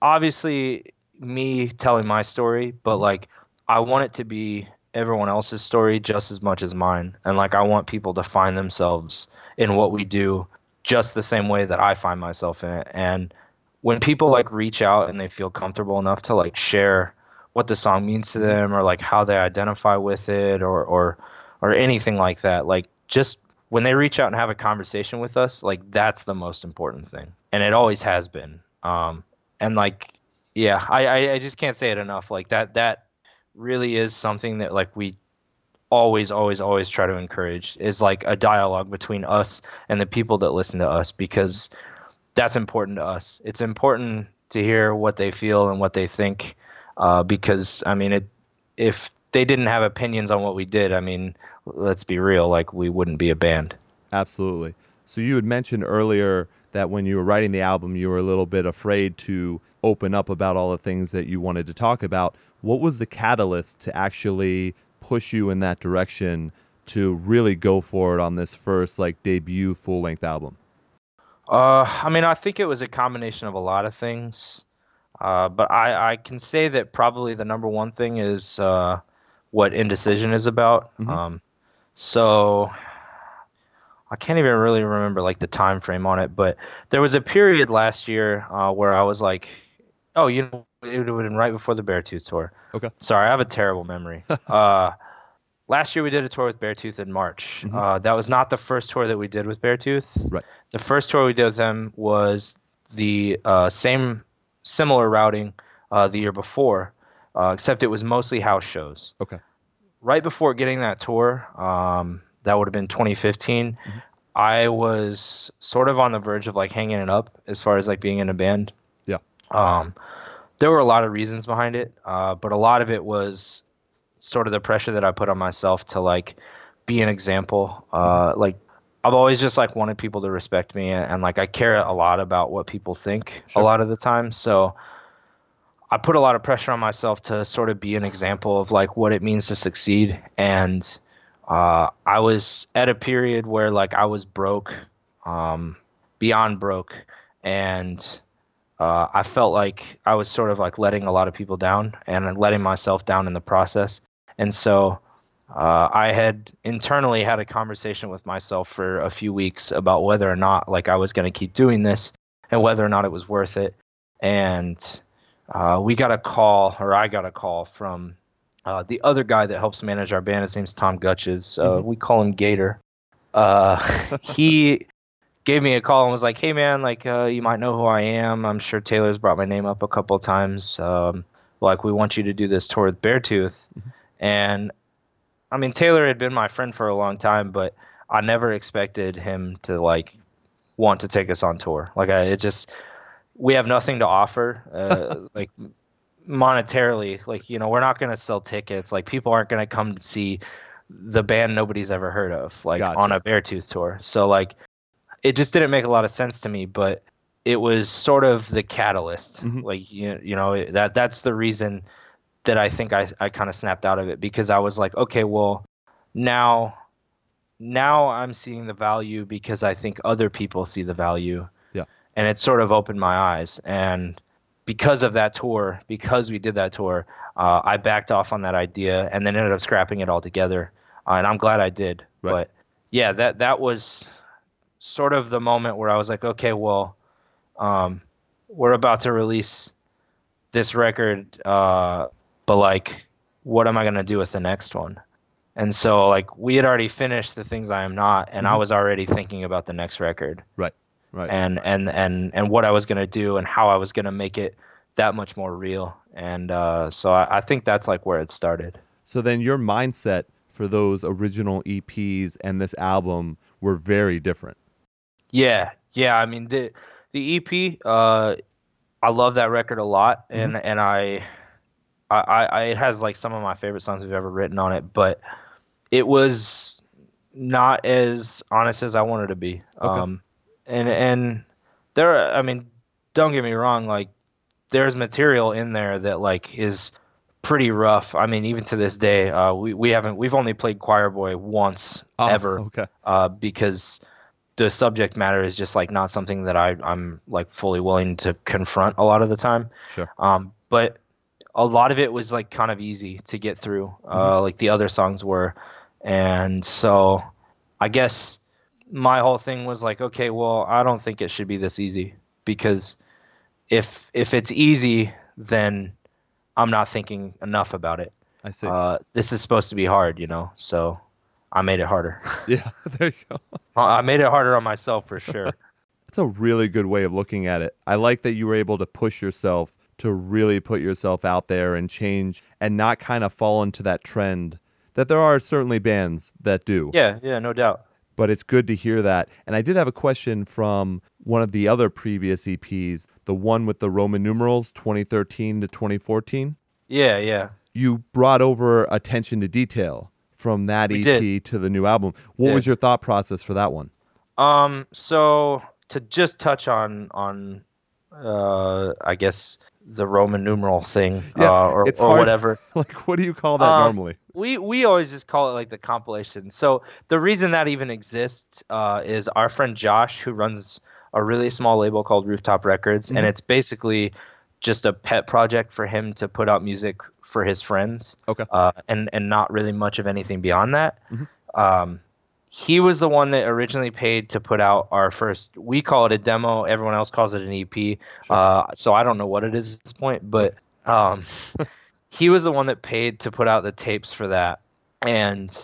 obviously me telling my story, but mm-hmm. like I want it to be everyone else's story just as much as mine. And like I want people to find themselves in what we do just the same way that I find myself in it. And when people like reach out and they feel comfortable enough to like share what the song means to mm-hmm. them or like how they identify with it or or or anything like that, like just when they reach out and have a conversation with us, like that's the most important thing. And it always has been. Um and like yeah, I, I, I just can't say it enough. Like that that really is something that like we always always always try to encourage is like a dialogue between us and the people that listen to us because that's important to us it's important to hear what they feel and what they think uh, because i mean it if they didn't have opinions on what we did i mean let's be real like we wouldn't be a band absolutely so you had mentioned earlier that when you were writing the album you were a little bit afraid to open up about all the things that you wanted to talk about what was the catalyst to actually push you in that direction to really go for it on this first like debut full length album? Uh, I mean, I think it was a combination of a lot of things, uh, but I, I can say that probably the number one thing is uh, what indecision is about. Mm-hmm. Um, so I can't even really remember like the time frame on it, but there was a period last year uh, where I was like, oh, you know, it would have been right before the Beartooth tour. Okay. Sorry, I have a terrible memory. uh, last year we did a tour with Beartooth in March. Mm-hmm. Uh, that was not the first tour that we did with Beartooth. Right. The first tour we did with them was the uh, same, similar routing uh, the year before, uh, except it was mostly house shows. Okay. Right before getting that tour, um, that would have been 2015. Mm-hmm. I was sort of on the verge of like hanging it up as far as like being in a band. Yeah. Um, there were a lot of reasons behind it, uh, but a lot of it was sort of the pressure that I put on myself to like be an example. Uh, like I've always just like wanted people to respect me, and, and like I care a lot about what people think sure. a lot of the time. So I put a lot of pressure on myself to sort of be an example of like what it means to succeed. And uh, I was at a period where like I was broke, um, beyond broke, and uh, I felt like I was sort of like letting a lot of people down and letting myself down in the process. And so uh, I had internally had a conversation with myself for a few weeks about whether or not like I was going to keep doing this and whether or not it was worth it. And uh, we got a call, or I got a call from uh, the other guy that helps manage our band. His name's Tom Gutches. Uh, mm-hmm. We call him Gator. Uh, he gave me a call and was like, "Hey man, like uh, you might know who I am. I'm sure Taylor's brought my name up a couple times. Um, like we want you to do this tour with Beartooth." Mm-hmm. And I mean, Taylor had been my friend for a long time, but I never expected him to like want to take us on tour. Like I, it just we have nothing to offer. Uh, like monetarily, like you know, we're not gonna sell tickets. Like people aren't gonna come see the band nobody's ever heard of, like gotcha. on a Beartooth tour. So like it just didn't make a lot of sense to me, but it was sort of the catalyst. Mm-hmm. Like you, you know that that's the reason that I think I I kind of snapped out of it because I was like, okay, well, now now I'm seeing the value because I think other people see the value. Yeah. And it sort of opened my eyes and because of that tour, because we did that tour, uh, I backed off on that idea and then ended up scrapping it altogether. Uh, and I'm glad I did. Right. But yeah, that that was sort of the moment where I was like, okay, well, um, we're about to release this record, uh, but like, what am I gonna do with the next one? And so like we had already finished the things I am not, and mm-hmm. I was already thinking about the next record. Right. Right. And and and and what I was gonna do and how I was gonna make it that much more real. And uh, so I, I think that's like where it started. So then your mindset for those original EPs and this album were very different. Yeah, yeah. I mean the the EP. Uh, I love that record a lot, and and I, I, I, it has like some of my favorite songs we've ever written on it, but it was not as honest as I wanted to be. Okay. Um, and and there, I mean, don't get me wrong, like there's material in there that like is pretty rough. I mean, even to this day, uh, we we haven't we've only played Choir Boy once Oh, ever Okay. uh, because the subject matter is just like not something that I I'm like fully willing to confront a lot of the time. Sure. Um, but a lot of it was like kind of easy to get through, uh, like the other songs were, and so I guess my whole thing was like, okay, well, I don't think it should be this easy because if if it's easy, then I'm not thinking enough about it. I see. Uh, this is supposed to be hard, you know, so I made it harder. yeah, there you go. I made it harder on myself for sure. That's a really good way of looking at it. I like that you were able to push yourself to really put yourself out there and change and not kind of fall into that trend that there are certainly bands that do. yeah, yeah, no doubt. But it's good to hear that. And I did have a question from one of the other previous EPs, the one with the Roman numerals 2013 to 2014. Yeah, yeah. You brought over attention to detail from that We EP did. to the new album. What did. was your thought process for that one? Um, so to just touch on on, uh, I guess the Roman numeral thing, Yeah, uh, or or whatever. like, what do you call that Um, normally? We we always just call it like the compilation. So the reason that even exists uh, is our friend Josh, who runs a really small label called Rooftop Records, and Mhm. it's basically just a pet project for him to put out music for his friends. Okay. Uh, and and not really much of anything beyond that. Mhm. Um, he was the one that originally paid to put out our first. We call it a demo. Everyone else calls it an EP. Sure. Uh, so I don't know what it is at this point, but um, he was the one that paid to put out the tapes for that. And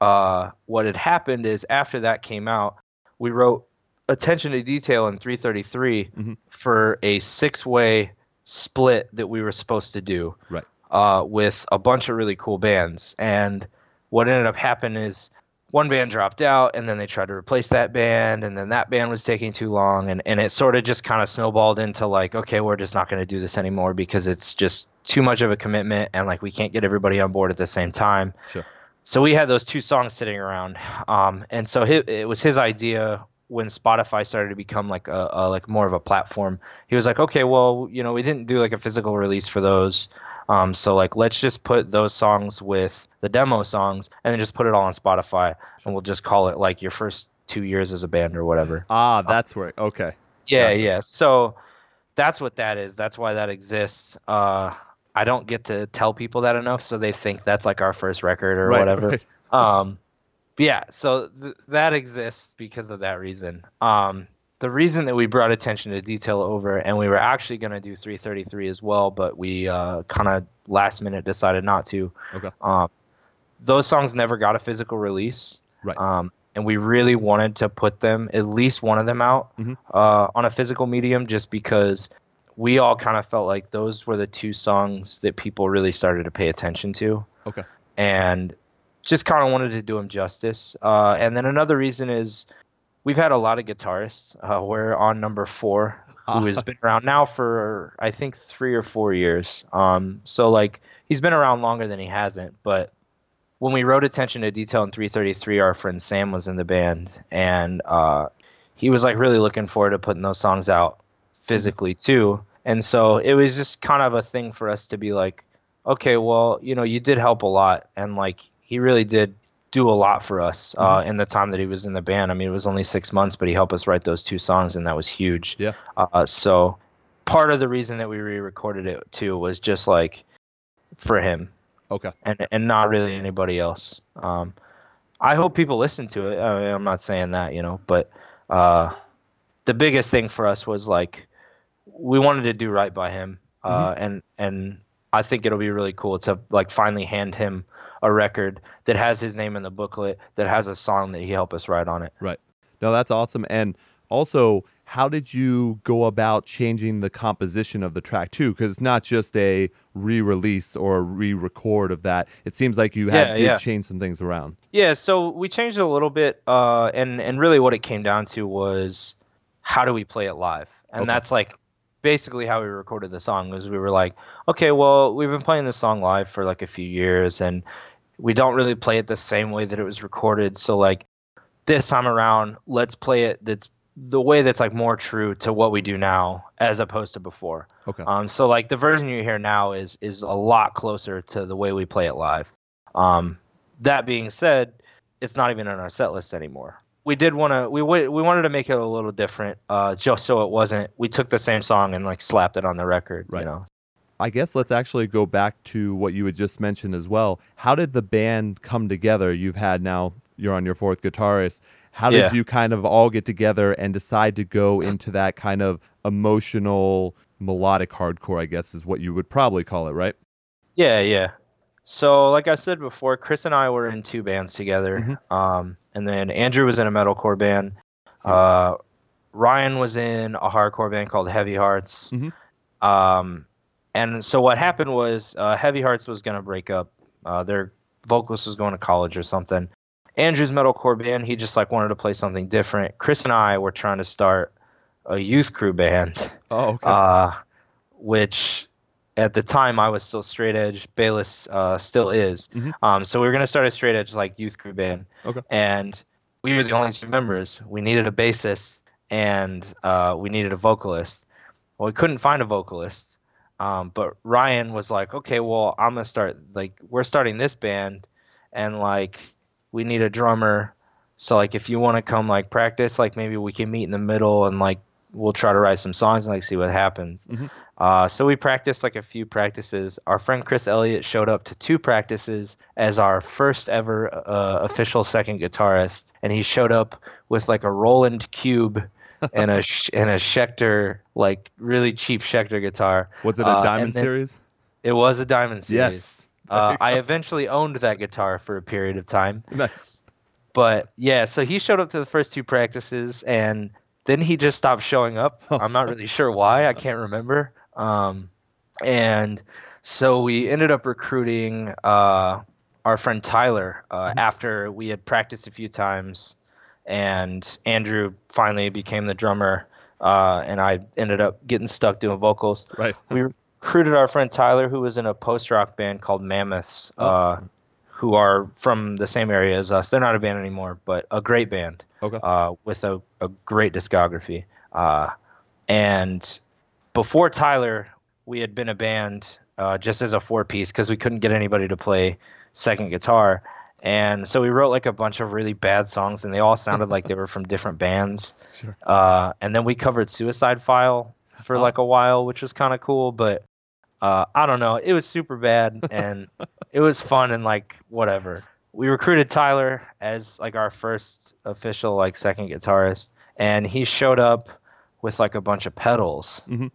uh, what had happened is after that came out, we wrote attention to detail in 333 Mhm. for a six-way split that we were supposed to do Right. uh, with a bunch of really cool bands. And what ended up happening is one band dropped out, and then they tried to replace that band, and then that band was taking too long, and, and it sort of just kind of snowballed into like, okay, we're just not going to do this anymore because it's just too much of a commitment, and like we can't get everybody on board at the same time. Sure. So we had those two songs sitting around, um, and so hi it was his idea when Spotify started to become like a, a like more of a platform. He was like, okay, well, you know, we didn't do like a physical release for those. Um, so like let's just put those songs with the demo songs and then just put it all on Spotify and we'll just call it like your first two years as a band or whatever. Ah, that's where. Okay. Yeah, Gotcha. yeah. So that's what that is. That's why that exists. Uh, I don't get to tell people that enough, so they think that's like our first record or Right, whatever. right. Um, yeah, so th- that exists because of that reason. Um, the reason that we brought attention to detail over, and we were actually going to do 333 as well, but we uh, kind of last minute decided not to. Okay. Um, those songs never got a physical release. Right. Um, and we really wanted to put them, at least one of them out Mhm. uh, on a physical medium just because we all kind of felt like those were the two songs that people really started to pay attention to. Okay. And just kind of wanted to do them justice. Uh, and then another reason is we've had a lot of guitarists. Uh, we're on number four, who has been around now for I think three or four years. Um, so like he's been around longer than he hasn't. But when we wrote Attention to Detail in 333, our friend Sam was in the band, and uh, he was like really looking forward to putting those songs out physically too. And so it was just kind of a thing for us to be like, okay, well, you know, you did help a lot, and like he really did do a lot for us uh, in the time that he was in the band. I mean, it was only six months, but he helped us write those two songs, and that was huge. Yeah. Uh, so part of the reason that we re-recorded it too was just like for him Okay. and and not really anybody else. Um, I hope people listen to it. I mean, I'm not saying that, you know, but uh, the biggest thing for us was like we wanted to do right by him, uh, and and I think it'll be really cool to like finally hand him a record that has his name in the booklet, that has a song that he helped us write on it. Right. No, that's awesome. And also how did you go about changing the composition of the track too? Because it's not just a re-release or a re-record of that. It seems like you had Yeah, did yeah. change some things around. Yeah, so we changed it a little bit, uh, and and really what it came down to was how do we play it live, and Okay. that's like basically how we recorded the song. Was we were like, okay, well we've been playing this song live for like a few years, and we don't really play it the same way that it was recorded. So like this time around, let's play it that's the way that's like more true to what we do now as opposed to before. Okay. Um, so like the version you hear now is is a lot closer to the way we play it live. Um, that being said, it's not even on our set list anymore. We did want to we we wanted to make it a little different, uh, just so it wasn't. We took the same song and like slapped it on the record. Right. You know. I guess let's actually go back to what you had just mentioned as well. How did the band come together? You've had now you're on your fourth guitarist. How did Yeah. you kind of all get together and decide to go into that kind of emotional melodic hardcore, I guess is what you would probably call it, right? Yeah, yeah. So, like I said before, Chris and I were in two bands together. Mhm. Um, and then Andrew was in a metalcore band. Uh, Ryan was in a hardcore band called Heavy Hearts. Mhm. Um, and so what happened was uh, Heavy Hearts was going to break up. Uh, their vocalist was going to college or something. Andrew's metalcore band, he just like wanted to play something different. Chris and I were trying to start a youth crew band Oh, okay. uh, which at the time I was still straight edge. Bayless uh, still is. Mhm. Um, so we were gonna start a straight edge like youth crew band. Okay. And we were the only two members. We needed a bassist and uh, we needed a vocalist. Well, we couldn't find a vocalist. Um, but Ryan was like, okay, well, I'm gonna start like we're starting this band, and like we need a drummer. So like if you want to come like practice, like maybe we can meet in the middle and like we'll try to write some songs and like see what happens. Mhm. Uh, so we practiced like a few practices. Our friend Chris Elliott showed up to two practices as our first ever uh, official second guitarist, and he showed up with like a Roland Cube and a and a Schecter like really cheap Schecter guitar. Was it a uh, Diamond series? It was a Diamond series. Yes. Uh, I eventually owned that guitar for a period of time. nice. But yeah, so he showed up to the first two practices and then he just stopped showing up. I'm not really sure why. I can't remember. Um, and so we ended up recruiting uh, our friend Tyler uh, after we had practiced a few times, and Andrew finally became the drummer, uh, and I ended up getting stuck doing vocals Right. we recruited our friend Tyler, who was in a post rock band called Mammoths, Oh. Who are from the same area as us. They're not a band anymore, but a great band Okay. uh, with a, a great discography. Uh, and before Tyler, we had been a band uh, just as a four piece because we couldn't get anybody to play second guitar. And so we wrote like a bunch of really bad songs, and they all sounded like they were from different bands. Sure. Uh, and then we covered Suicide File for Oh. like a while, which was kind of cool. But uh, I don't know, it was super bad, and it was fun and like whatever. We recruited Tyler as like our first official like second guitarist, and he showed up with like a bunch of pedals, Mhm.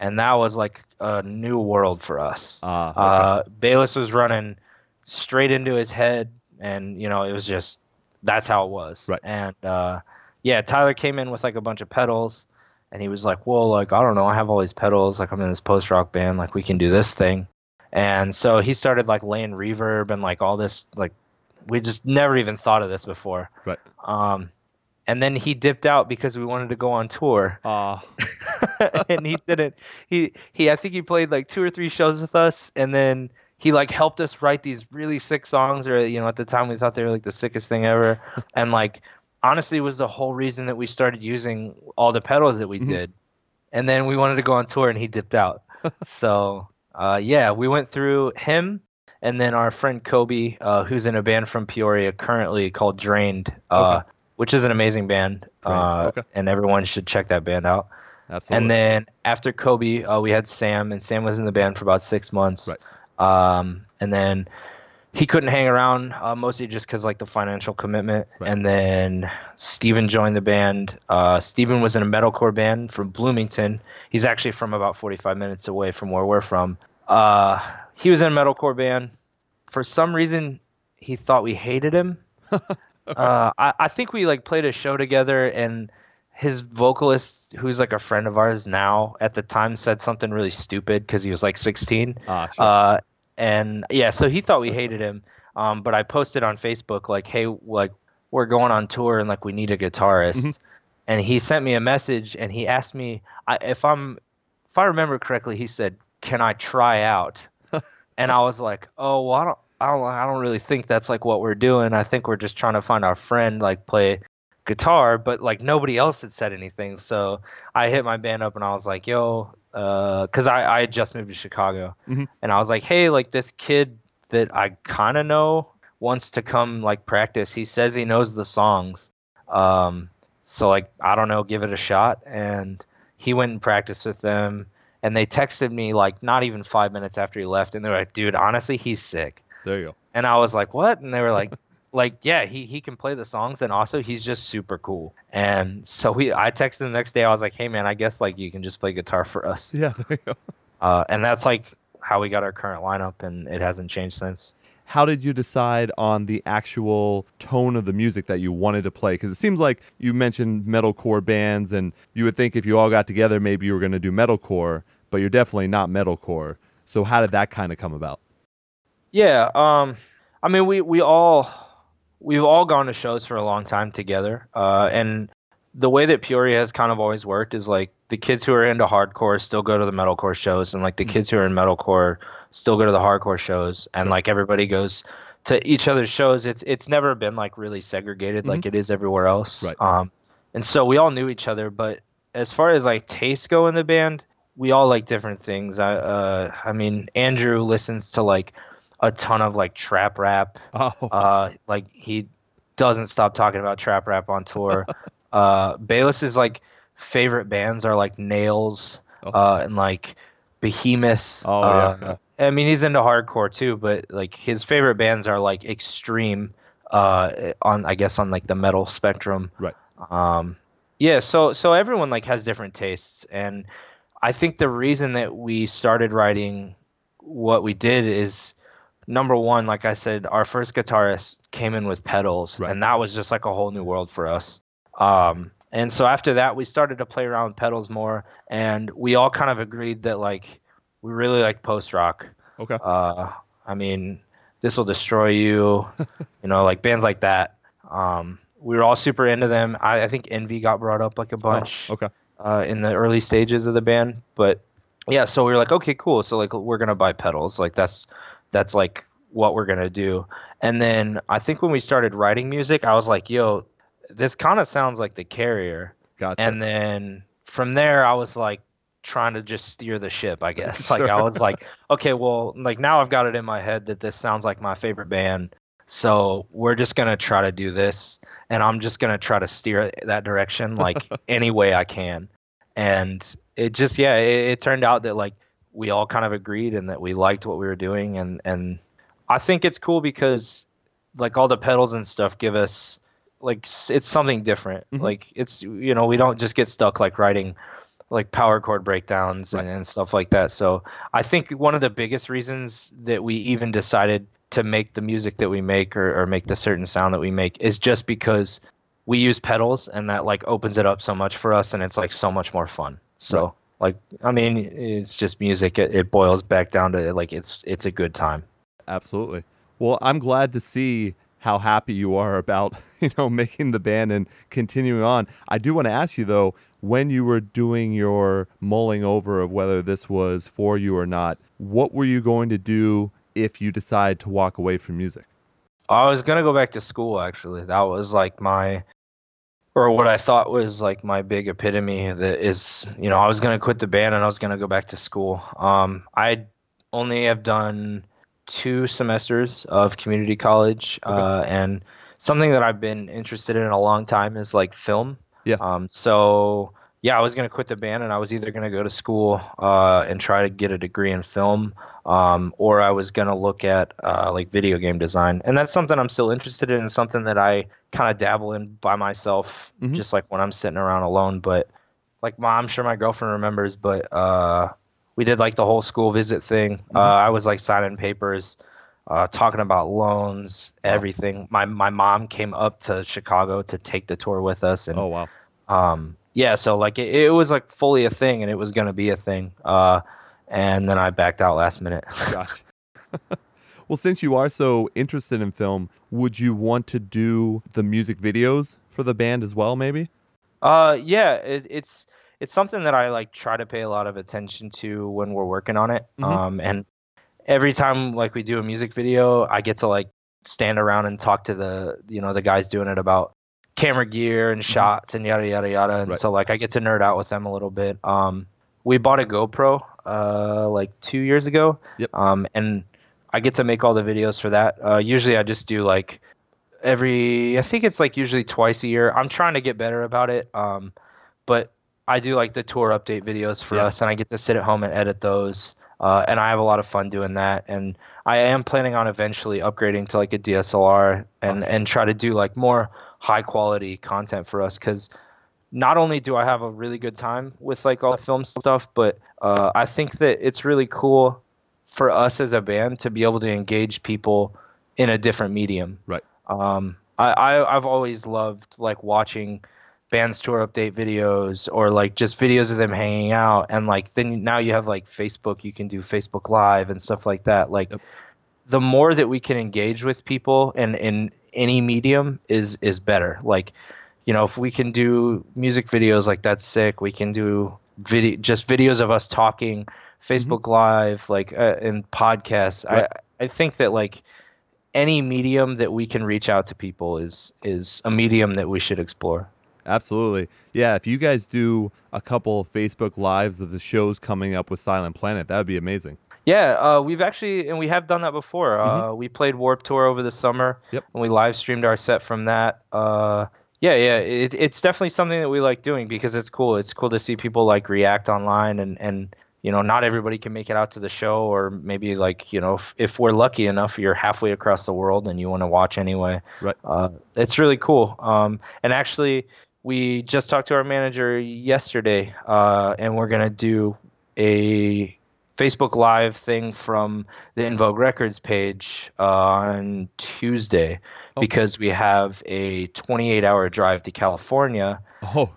and that was like a new world for us. Ah, okay. Uh, Bayless was running straight into his head, and you know it was just that's how it was. Right. And uh, yeah, Tyler came in with like a bunch of pedals, and he was like, "Well, like I don't know, I have all these pedals. Like I'm in this post rock band. Like we can do this thing." And so he started like laying reverb and like all this like we just never even thought of this before. Right. Um, and then he dipped out because we wanted to go on tour Ah, and he didn't he he i think he played like two or three shows with us and then he like helped us write these really sick songs or you know at the time we thought they were like the sickest thing ever and like honestly was the whole reason that we started using all the pedals that we Mhm. did and then we wanted to go on tour and he dipped out so uh, yeah we went through him and then our friend kobe uh, who's in a band from peoria currently called drained uh, Okay. which is an amazing band uh, okay. and everyone should check that band out absolutely. and then after Kobe, uh, we had Sam, and Sam was in the band for about six months. Right. Um, and then he couldn't hang around, uh, mostly just because like the financial commitment. Right. And then Steven joined the band. Uh, Steven was in a metalcore band from Bloomington. He's actually from about 45 minutes away from where we're from. Uh, he was in a metalcore band. For some reason, he thought we hated him. uh, I, I think we like played a show together and his vocalist, who's like a friend of ours now, at the time said something really stupid because he was like 16. Ah, sure. Uh, and yeah, so he thought we hated him. Um, but I posted on Facebook like, "Hey, like we're going on tour and like we need a guitarist." Mm-hmm. And he sent me a message and he asked me I, if I'm, if I remember correctly, he said, "Can I try out?" and I was like, "Oh, well, I don't, I don't, I don't really think that's like what we're doing. I think we're just trying to find our friend like play guitar." But like nobody else had said anything, so I hit my band up and I was like, "Yo," because I I had just moved to Chicago, Mhm. and I was like, "Hey, like this kid that I kind of know wants to come like practice. He says he knows the songs, um, so like I don't know, give it a shot." And he went and practiced with them and they texted me like not even five minutes after he left and they were like dude honestly he's sick there you go. and i was like what and they were like like yeah he, he can play the songs and also he's just super cool and so we i texted him the next day i was like hey man i guess like you can just play guitar for us Yeah, there you go. uh, and that's like how we got our current lineup and it hasn't changed since How did you decide on the actual tone of the music that you wanted to play? Because it seems like you mentioned metalcore bands, and you would think if you all got together, maybe you were going to do metalcore, but you're definitely not metalcore. So how did that kind of come about? Yeah, um, I mean, we we all we've all gone to shows for a long time together, uh, and the way that Peoria has kind of always worked is like the kids who are into hardcore still go to the metalcore shows, and like the kids who are in metalcore still go to the hardcore shows, and Sure. like everybody goes to each other's shows. It's it's never been like really segregated like it is everywhere else. Right. Um, and so we all knew each other, but as far as like tastes go in the band, we all like different things. I uh, I mean, Andrew listens to like a ton of like trap rap. Oh, Uh, like he doesn't stop talking about trap rap on tour. uh, Bayless's like favorite bands are like Nails, Oh. uh, and like Behemoth. Oh, uh, yeah. I mean, he's into hardcore too, but like his favorite bands are like extreme. Uh, on I guess on like the metal spectrum. right. Um, yeah, so so everyone like has different tastes, and I think the reason that we started writing what we did is number one, like I said, our first guitarist came in with pedals, Right. and that was just like a whole new world for us. Um, and so after that, we started to play around with pedals more, and we all kind of agreed that like we really like post rock. Okay. Uh, I mean, this will destroy you, you know, like bands like that. Um, we were all super into them. I, I think Envy got brought up like a bunch Oh, okay. uh, in the early stages of the band. But yeah, so we were like, okay, cool. So like we're gonna buy pedals. Like that's that's like what we're gonna do. And then I think when we started writing music, I was like, yo, this kind of sounds like the Carrier. Gotcha. And then from there, I was like trying to just steer the ship, I guess. Like I was like, okay, well, like now I've got it in my head that this sounds like my favorite band. So we're just gonna try to do this, and I'm just gonna try to steer that direction like any way I can. And it just yeah, it, it turned out that like we all kind of agreed and that we liked what we were doing, and and I think it's cool because like all the pedals and stuff give us like it's something different. Mhm. Like it's you know we don't just get stuck like writing like power chord breakdowns Right. and, and stuff like that. So I think one of the biggest reasons that we even decided to make the music that we make or, or make the certain sound that we make is just because we use pedals and that like opens it up so much for us and it's like so much more fun. So like I mean it's just music. It, it boils back down to like it's it's a good time. Absolutely. Well, I'm glad to see how happy you are about, you know, making the band and continuing on. I do want to ask you though, when you were doing your mulling over of whether this was for you or not, what were you going to do if you decide to walk away from music? I was gonna go back to school actually. That was like my or what I thought was like my big epitome that is you know, I was gonna quit the band and I was gonna go back to school. Um I only have done two semesters of community college Okay. uh and something that I've been interested in a long time is like film. Yeah. Um so yeah, I was gonna quit the band and I was either gonna go to school uh and try to get a degree in film um, or I was gonna look at uh, like video game design, and that's something I'm still interested in, and something that I kind of dabble in by myself, Mhm. just like when I'm sitting around alone. But like, my, I'm sure my girlfriend remembers, but uh, we did like the whole school visit thing. Uh, I was like signing papers, uh, talking about loans, Wow. everything. My my mom came up to Chicago to take the tour with us, and Oh wow. um, yeah, so like it, it was like fully a thing, and it was gonna be a thing. Uh, and then I backed out last minute. Gosh. well, since you are so interested in film, would you want to do the music videos for the band as well? Maybe. Uh, yeah, it, it's it's something that I like try to pay a lot of attention to when we're working on it. Mhm. Um, and every time like we do a music video, I get to like stand around and talk to the you know the guys doing it about camera gear and shots and yada yada yada. And Mm-hmm. Right. so like I get to nerd out with them a little bit. Um, we bought a GoPro uh like two years ago. Yep. Um, and I get to make all the videos for that. Uh, usually I just do like every I think it's like usually twice a year. I'm trying to get better about it. Um, but I do like the tour update videos for Yeah. us, and I get to sit at home and edit those. Uh, and I have a lot of fun doing that. And I am planning on eventually upgrading to like a DSLR and Awesome. and try to do like more high quality content for us because not only do I have a really good time with like all the film stuff, but uh, I think that it's really cool for us as a band to be able to engage people in a different medium. Right. Um, I, I I've always loved like watching bands tour update videos or like just videos of them hanging out and like then now you have like Facebook you can do Facebook live and stuff like that like Yep. the more that we can engage with people and in any medium is is better like you know if we can do music videos like that's sick we can do video just videos of us talking Facebook live like uh, and podcasts Right. I I think that like any medium that we can reach out to people is is a medium that we should explore Absolutely. Yeah, if you guys do a couple of Facebook lives of the shows coming up with Silent Planet, that would be amazing. Yeah, uh, we've actually and we have done that before. Uh, we played Warped Tour over the summer, Mm-hmm. Yep. and we live streamed our set from that. Uh, yeah, yeah, it, it's definitely something that we like doing because it's cool. It's cool to see people like react online, and and you know, not everybody can make it out to the show, or maybe like you know, if, if we're lucky enough, you're halfway across the world and you want to watch anyway. Right. Uh, it's really cool. Um, and actually, we just talked to our manager yesterday, uh, and we're gonna do a Facebook Live thing from the In Vogue Records page uh, on Tuesday Oh. because we have a 28 hour drive to California. Oh,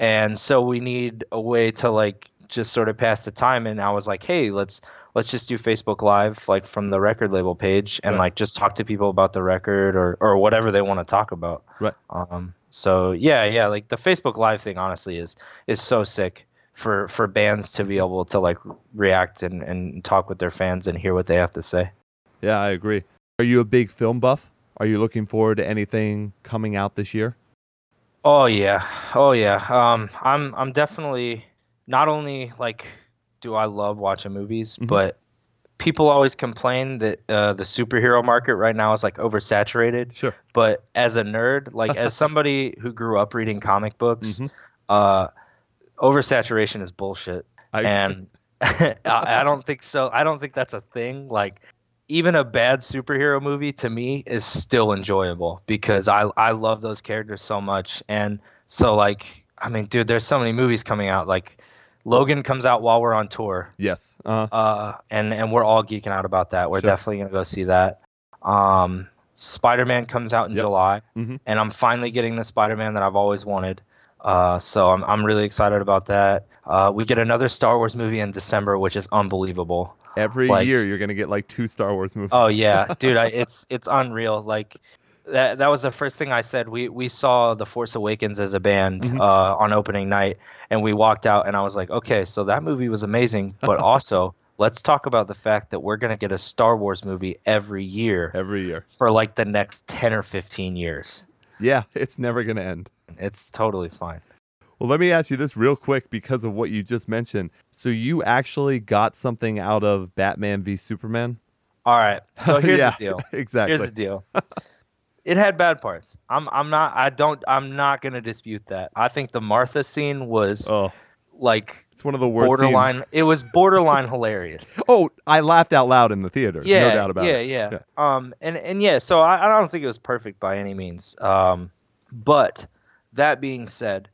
And so we need a way to like just sort of pass the time. And I was like, hey, let's let's just do Facebook Live like from the record label page and Right. like just talk to people about the record or or whatever they want to talk about. Right. Um. So yeah, yeah, like the Facebook Live thing honestly is is so sick for for bands to be able to like react and and talk with their fans and hear what they have to say. yeah, I agree. Are you a big film buff? Are you looking forward to anything coming out this year? Oh yeah, oh yeah. Um, I'm I'm definitely not only like do I love watching movies, Mhm. but people always complain that uh, the superhero market right now is like oversaturated. Sure. But as a nerd, like as somebody who grew up reading comic books, Mhm. uh, oversaturation is bullshit I, and I, I don't think so. I don't think that's a thing. Like even a bad superhero movie to me is still enjoyable because I I love those characters so much. And so like I mean, dude, there's so many movies coming out. Like Logan comes out while we're on tour. yes. Uh, Uh, and and we're all geeking out about that. We're Sure. definitely gonna go see that. Um, Spider-Man comes out in Yep. July, Mhm. and I'm finally getting the Spider-Man that I've always wanted. Uh, so I'm I'm really excited about that. Uh, we get another Star Wars movie in December, which is unbelievable. every like- year you're gonna get like two Star Wars movies. Oh yeah, dude, I, it's it's unreal. Like that that was the first thing I said. We we saw The Force Awakens as a band Mhm. uh, on opening night, and we walked out, and I was like, okay, so that movie was amazing, but also let's talk about the fact that we're gonna get a Star Wars movie every year every year. for like the next ten or fifteen years. Yeah, it's never gonna end. It's totally fine. Well, let me ask you this real quick because of what you just mentioned. So you actually got something out of Batman v Superman? All right, so here's yeah, the deal. exactly. Here's the deal. it had bad parts. I'm I'm not I don't I'm not gonna dispute that. I think the Martha scene was oh, like it's one of the worst borderline. scenes. It was borderline hilarious. Oh, I laughed out loud in the theater. Yeah, no doubt about yeah, it. yeah, Um, and and yeah, so I, I don't think it was perfect by any means. Um, but that being said,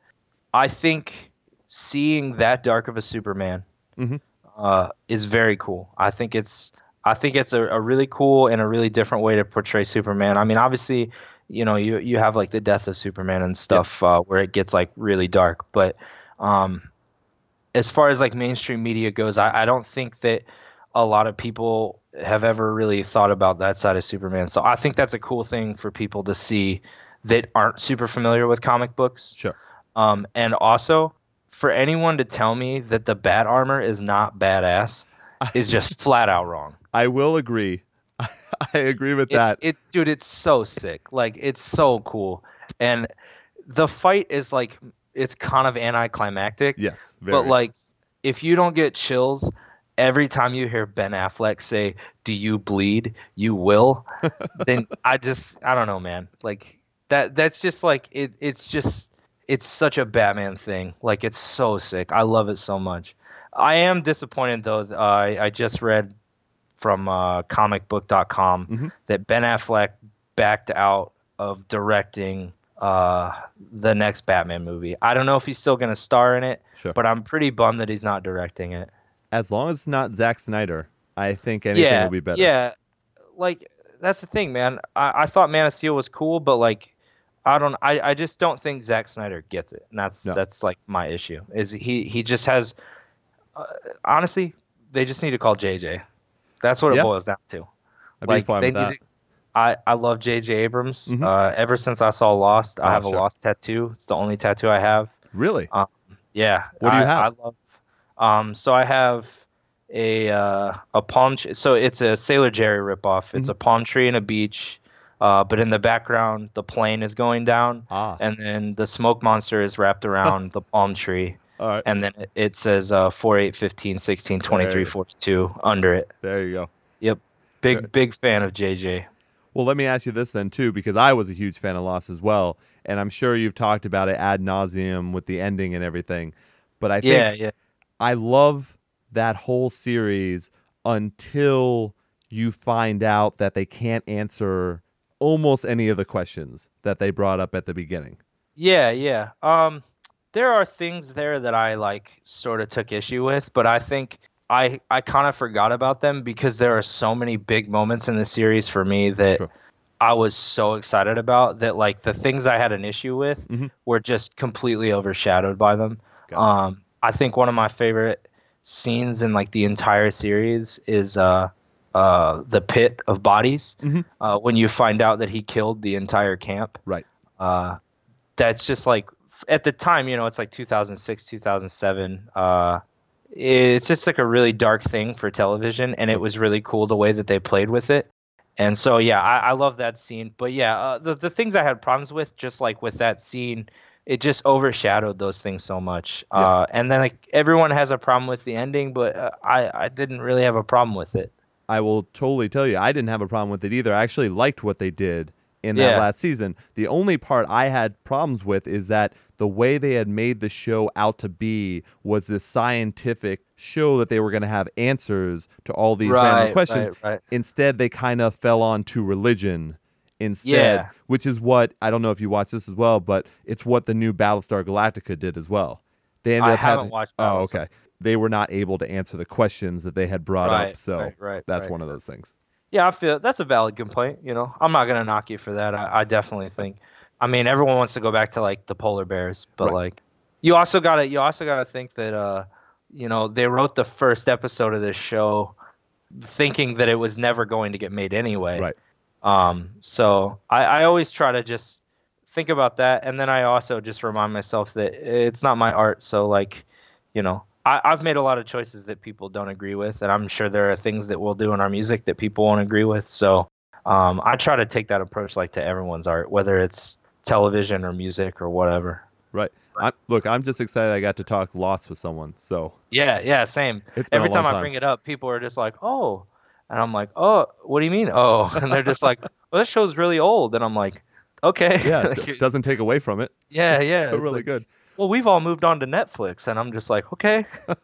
I think seeing that dark of a Superman Mhm. uh, is very cool. I think it's I think it's a, a really cool and a really different way to portray Superman. I mean, obviously, you know you you have like the death of Superman and stuff uh, where it gets like really dark. But um, as far as like mainstream media goes, I, I don't think that a lot of people have ever really thought about that side of Superman. So I think that's a cool thing for people to see that aren't super familiar with comic books. Sure. Um, and also for anyone to tell me that the bat armor is not badass is just flat out wrong. I will agree. I agree with It's, that. it, dude, it's so sick. Like it's so cool, and the fight is like it's kind of anticlimactic. yes, very. but like if you don't get chills every time you hear Ben Affleck say, "Do you bleed? You will," then I just I don't know, man. Like that that's just like it. It's just it's such a Batman thing. Like it's so sick. I love it so much. I am disappointed though. Uh, I I just read from uh, comicbook.com Mhm. that Ben Affleck backed out of directing uh, the next Batman movie. I don't know if he's still going to star in it, Sure. but I'm pretty bummed that he's not directing it. as long as it's not Zack Snyder, I think anything yeah, will be better. yeah. Like that's the thing, man. I, I thought Man of Steel was cool, but like I don't. I, I just don't think Zack Snyder gets it, and that's No. that's like my issue. Is he he just has. Uh, honestly, they just need to call JJ. That's what Yeah. it boils down to. I'd be like fine they with that. need to- I, I love J.J. Abrams. Mhm. Uh, ever since I saw Lost, I Oh, have a. Lost tattoo. It's the only tattoo I have. Really? Yeah. What do you I- have? I love. Um, so I have a uh, a palm. Tree. So it's a Sailor Jerry ripoff. It's Mm-hmm. a palm tree and a beach, uh, but in the background the plane is going down, ah, and then the smoke monster is wrapped around the palm tree, all right. and then it, it says uh, 4, 8, 15, 16, 23, Right. 42 under it. There you go. Yep. Big big fan of JJ. Well, let me ask you this then too, because I was a huge fan of Lost as well, and I'm sure you've talked about it ad nauseum with the ending and everything. But I think Yeah, yeah. I love that whole series until you find out that they can't answer almost any of the questions that they brought up at the beginning. Yeah, yeah. Um, there are things there that I like sort of took issue with, but I think I I kind of forgot about them because there are so many big moments in the series for me that Sure. I was so excited about that like the things I had an issue with Mhm. were just completely overshadowed by them. Gotcha. Um, I think one of my favorite scenes in like the entire series is uh uh the pit of bodies Mhm. uh, when you find out that he killed the entire camp Right. uh, that's just like at the time, you know, it's like 2006, 2007. Uh, it's just like a really dark thing for television, and it was really cool the way that they played with it. And so, yeah, I, I love that scene. But yeah, uh, the the things I had problems with, just like with that scene, it just overshadowed those things so much. Yeah. Uh, and then like everyone has a problem with the ending, but uh, I I didn't really have a problem with it. I will totally tell you, I didn't have a problem with it either. I actually liked what they did in that Yeah. last season. The only part I had problems with is that the way they had made the show out to be was this scientific show that they were going to have answers to all these random questions. right, right. Instead, they kind of fell on to religion instead, Yeah. which is what I don't know if you watched this as well, but it's what the new Battlestar Galactica did as well. They ended I up haven't having watched Oh, okay. They were not able to answer the questions that they had brought up, so right, right, that's right. one of those things. Yeah, I feel that's a valid complaint. You know, I'm not gonna knock you for that. I, I definitely think. I mean, everyone wants to go back to like the polar bears, but Right. like, you also gotta you also gotta think that uh, you know, they wrote the first episode of this show thinking that it was never going to get made anyway. Right. Um, so I, I always try to just think about that, and then I also just remind myself that it's not my art. So like, you know, I, I've made a lot of choices that people don't agree with, and I'm sure there are things that we'll do in our music that people won't agree with. So um, I try to take that approach like to everyone's art, whether it's television or music or whatever. Right. I, look, I'm just excited I got to talk Lost with someone. So Yeah, yeah, same. It's been a Every long time, I time. bring it up, people are just like, "Oh," and I'm like, "Oh, what do you mean? Oh?" And they're just like, "Well, this show's really old," and I'm like, "Okay." yeah, Like, d- doesn't take away from it. yeah, It's yeah. really like, good. Well, we've all moved on to Netflix, and I'm just like, okay.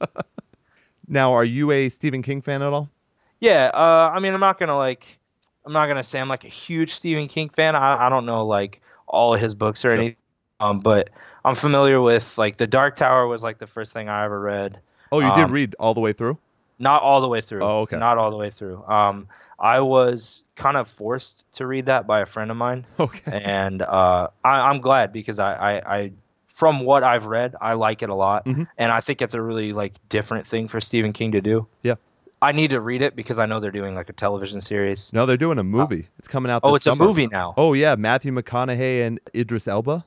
Now, are you a Stephen King fan at all? Yeah, uh, I mean, I'm not gonna like, I'm not gonna say I'm like a huge Stephen King fan. I, I don't know like all of his books or Sure. anything, um, but I'm familiar with like The Dark Tower was like the first thing I ever read. Oh, you did Um, read all the way through? Not all the way through. Oh, okay. Not all the way through. Um, I was kind of forced to read that by a friend of mine, Okay. and uh, I, I'm glad because I, I, I, from what I've read, I like it a lot, Mhm. and I think it's a really like different thing for Stephen King to do. Yeah. I need to read it because I know they're doing like a television series. No, they're doing a movie. it's coming out. Oh, it's summer. a movie now. Oh yeah, Matthew McConaughey and Idris Elba.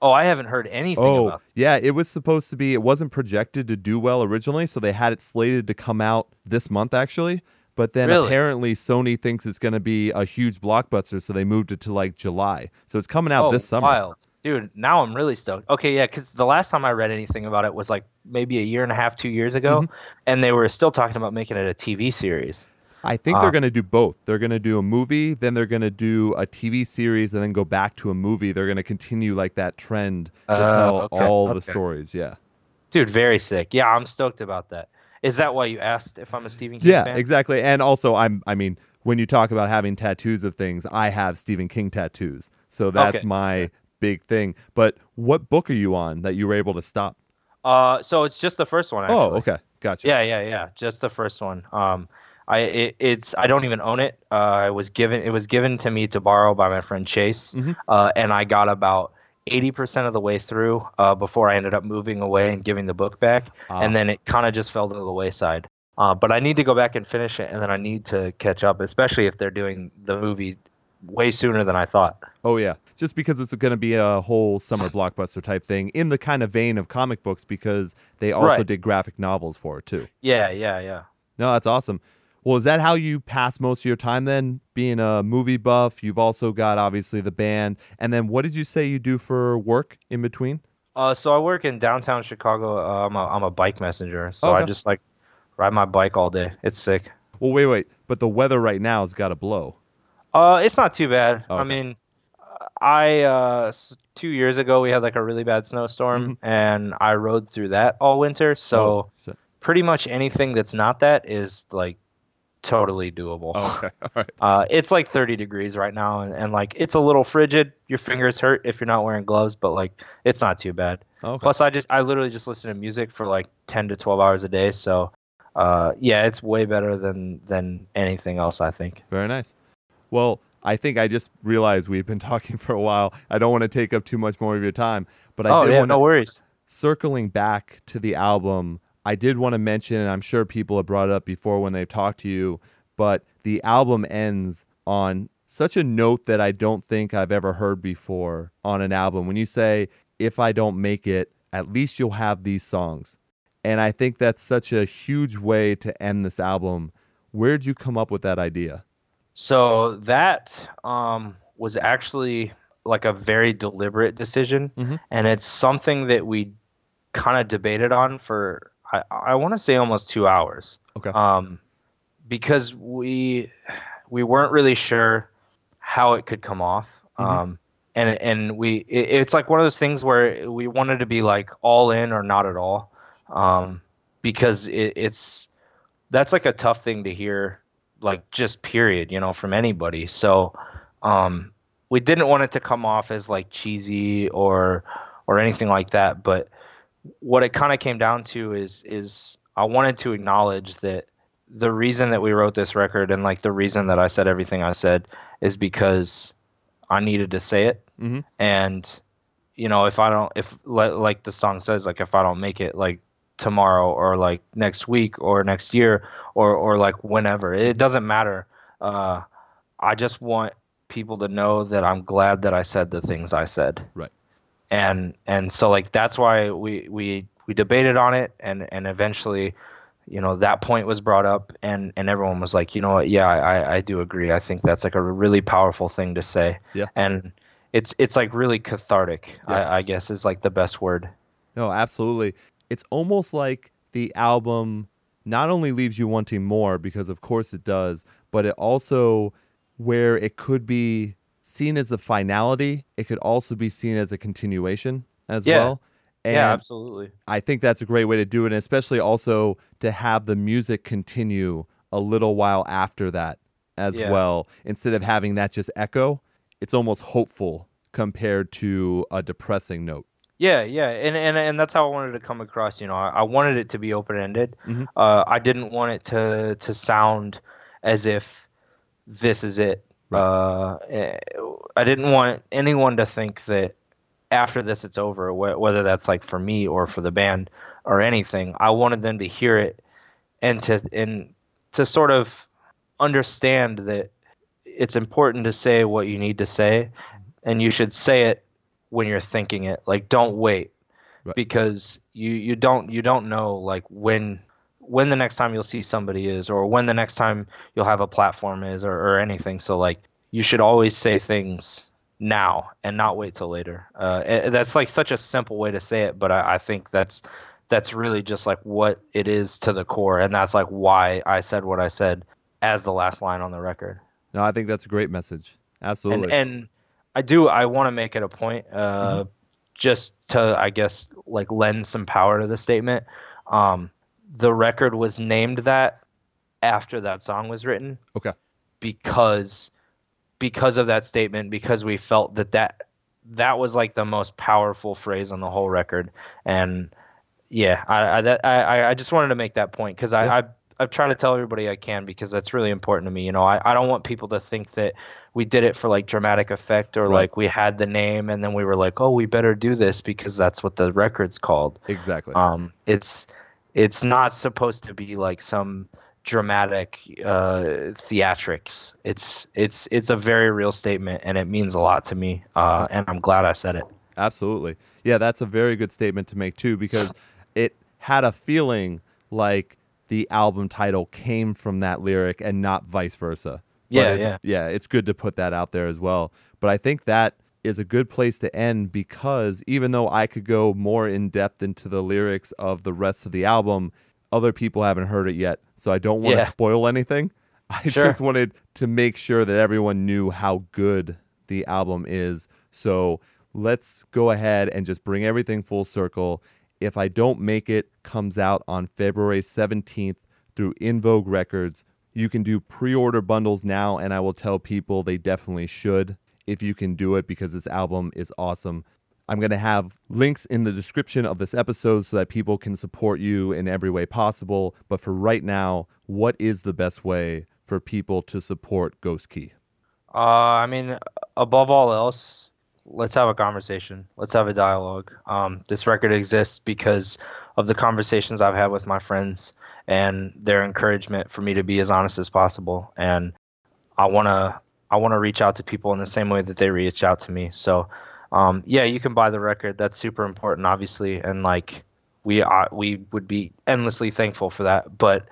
Oh, I haven't heard anything Oh, yeah, it was supposed to be. It wasn't projected to do well originally, so they had it slated to come out this month actually. But then Really? apparently Sony thinks it's going to be a huge blockbuster, so they moved it to like July. So it's coming out oh, this summer. wild, dude! Now I'm really stoked. Okay, yeah, because the last time I read anything about it was like maybe a year and a half, two years ago, Mm-hmm. and they were still talking about making it a TV series. I think Ah. they're going to do both. They're going to do a movie, then they're going to do a TV series, and then go back to a movie. They're going to continue like that trend to Oh, tell okay, all the stories. Yeah. Dude, very sick. Yeah, I'm stoked about that. Is that why you asked if I'm a Stephen King fan? Yeah, fan? exactly. And also, I'm. I mean, when you talk about having tattoos of things, I have Stephen King tattoos, so that's Okay, my big thing. But what book are you on that you were able to stop? Uh, so it's just the first one. Actually. Oh, okay, gotcha. Yeah, yeah, yeah. Just the first one. Um, I it, it's I don't even own it. Uh, it was given it was given to me to borrow by my friend Chase, Mhm. uh, and I got about eighty percent of the way through uh, before I ended up moving away and giving the book back, Ah. and then it kind of just fell to the wayside. Uh, but I need to go back and finish it, and then I need to catch up, especially if they're doing the movie way sooner than I thought. Oh yeah, just because it's going to be a whole summer blockbuster type thing in the kind of vein of comic books because they also Right. did graphic novels for it too. Yeah, yeah, yeah. No, that's awesome. Well, is that how you pass most of your time then? Being a movie buff, you've also got obviously the band, and then what did you say you do for work in between? Uh, so I work in downtown Chicago. Uh, I'm a I'm a bike messenger, so I just like ride my bike all day. It's sick. Well, wait, wait, but the weather right now has got to blow. Uh, it's not too bad. I mean, I uh two years ago we had like a really bad snowstorm, and I rode through that all winter. So Mm-hmm. Oh, shit. pretty much anything that's not that is like totally doable. Oh, okay, all right. Uh, it's like 30 degrees right now, and, and like it's a little frigid. Your fingers hurt if you're not wearing gloves, but like it's not too bad. Okay. Plus, I just I literally just listen to music for like 10 to 12 hours a day. So, uh, yeah, it's way better than than anything else. I think. Very nice. Well, I think I just realized we've been talking for a while. I don't want to take up too much more of your time, but I oh did yeah, want to no worries. circling back to the album, I did want to mention, and I'm sure people have brought it up before when they've talked to you, but the album ends on such a note that I don't think I've ever heard before on an album. When you say, if I don't make it, at least you'll have these songs. And I think that's such a huge way to end this album. Where'd you come up with that idea? So that um, was actually like a very deliberate decision, Mhm. and it's something that we kind of debated on for I, I want to say almost two hours. Okay. Um, because we we weren't really sure how it could come off. Mhm. Um, and and we it, it's like one of those things where we wanted to be like all in or not at all. Um, because it, it's that's like a tough thing to hear like just period you know from anybody so um we didn't want it to come off as like cheesy or or anything like that but what it kind of came down to is is I wanted to acknowledge that the reason that we wrote this record and like the reason that I said everything I said is because I needed to say it Mhm. and you know if I don't if li- like the song says like if I don't make it like tomorrow or like next week or next year or or like whenever it doesn't matter uh I just want people to know that I'm glad that I said the things I said Right. and and so like that's why we we we debated on it and and eventually you know that point was brought up and and everyone was like you know what yeah i i do agree i think that's like a really powerful thing to say Yeah. and it's it's like really cathartic Yes. I, I guess is like the best word No, absolutely. It's almost like the album not only leaves you wanting more, because of course it does, but it also, where it could be seen as a finality, it could also be seen as a continuation as Yeah. well. And yeah absolutely I think that's a great way to do it, and especially also to have the music continue a little while after that as Yeah. well. Instead of having that just echo, it's almost hopeful compared to a depressing note. Yeah, yeah, and and and that's how I wanted to come across. You know, I, I wanted it to be open ended. Mhm. Uh, I didn't want it to to sound as if this is it. Right. Uh, eh, I didn't want anyone to think that after this it's over, wh- whether that's like for me or for the band or anything. I wanted them to hear it and to and to sort of understand that it's important to say what you need to say, and you should say it when you're thinking it. Like, don't wait Right. because you you don't you don't know like when when the next time you'll see somebody is or when the next time you'll have a platform is or, or anything so like you should always say things now and not wait till later uh, eh, that's like such a simple way to say it but I, I think that's that's really just like what it is to the core and that's like why i said what i said as the last line on the record No, I think that's a great message. Absolutely. and and I do I want to make it a point, uh, just to I guess like lend some power to the statement. Um, the record was named that after that song was written okay. because because of that statement because we felt that that that was like the most powerful phrase on the whole record and yeah I I that, I, I just wanted to make that point because I, Yeah. I I've tried to tell everybody I can because that's really important to me you know I, I don't want people to think that we did it for like dramatic effect or Right. like we had the name and then we were like oh we better do this because that's what the record's called Exactly. um, it's it's not supposed to be like some dramatic uh, theatrics. It's it's it's a very real statement, and it means a lot to me. Uh, and I'm glad I said it. Absolutely. Yeah, that's a very good statement to make too because it had a feeling like the album title came from that lyric and not vice versa. Yeah, it's, yeah. it's good to put that out there as well. But I think that is a good place to end because even though I could go more in depth into the lyrics of the rest of the album, other people haven't heard it yet. So I don't want to Yeah. spoil anything. I Sure. just wanted to make sure that everyone knew how good the album is. So let's go ahead and just bring everything full circle. If I Don't Make It comes out on February 17th through In Vogue Records. You can do pre order bundles now, and I will tell people they definitely should if you can do it because this album is awesome. I'm going to have links in the description of this episode so that people can support you in every way possible. But for right now, what is the best way for people to support Ghost Key? Uh, I mean, above all else, let's have a conversation. Let's have a dialogue. Um, this record exists because of the conversations I've had with my friends and their encouragement for me to be as honest as possible. And I wanna I wanna reach out to people in the same way that they reach out to me. So, um, yeah, you can buy the record. That's super important, obviously, and like we uh, we would be endlessly thankful for that. But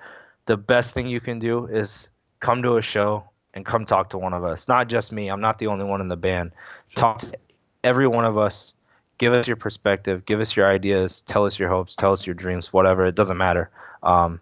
the best thing you can do is come to a show and come talk to one of us. Not just me. I'm not the only one in the band. Talk to every one of us. Give us your perspective. Give us your ideas. Tell us your hopes. Tell us your dreams. Whatever. It doesn't matter. Um,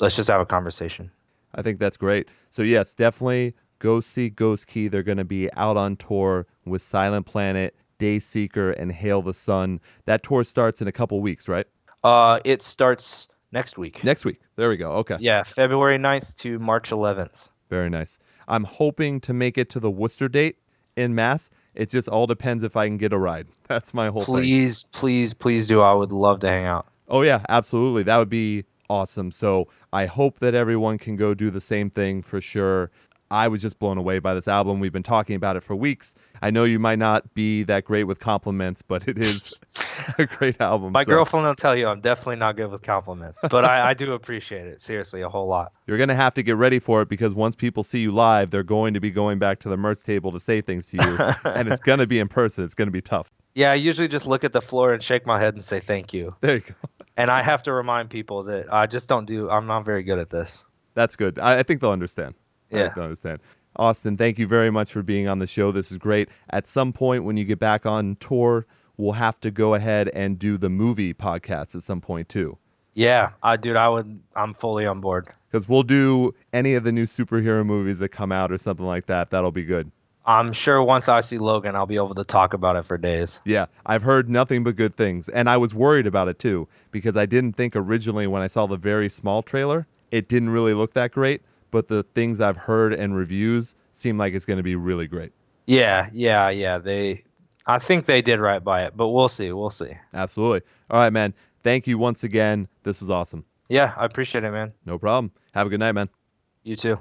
let's just have a conversation. I think that's great. So yes, definitely go see Ghost Key. They're going to be out on tour with Silent Planet, Dayseeker, and Hail the Sun. That tour starts in a couple weeks, right? Uh, it starts next week. Next week. There we go. Okay. Yeah, February 9th to March 11th. Very nice. I'm hoping to make it to the Worcester date in Mass. It just all depends if I can get a ride. That's my whole thing. Please, please, please do. I would love to hang out. Oh yeah, absolutely. That would be awesome. So I hope that everyone can go do the same thing for sure. I was just blown away by this album. We've been talking about it for weeks. I know you might not be that great with compliments, but it is a great album. My So girlfriend will tell you I'm definitely not good with compliments, but I, I do appreciate it. Seriously, a whole lot. You're going to have to get ready for it because once people see you live, they're going to be going back to the merch table to say things to you. and it's going to be in person. It's going to be tough. Yeah, I usually just look at the floor and shake my head and say thank you. There you go. And I have to remind people that I just don't do. I'm not very good at this. That's good. I, I think they'll understand. Yeah. they'll understand. Austin, thank you very much for being on the show. This is great. At some point, when you get back on tour, we'll have to go ahead and do the movie podcast at some point too. Yeah, I dude, I would. I'm fully on board. Because we'll do any of the new superhero movies that come out or something like that. That'll be good. I'm sure once I see Logan, I'll be able to talk about it for days. Yeah, I've heard nothing but good things. And I was worried about it too, because I didn't think originally when I saw the very small trailer, it didn't really look that great. But the things I've heard and reviews seem like it's going to be really great. Yeah, yeah, yeah. They I think they did right by it, but we'll see. We'll see. Absolutely. All right, man. Thank you once again. This was awesome. Yeah, I appreciate it, man. No problem. Have a good night, man. You too.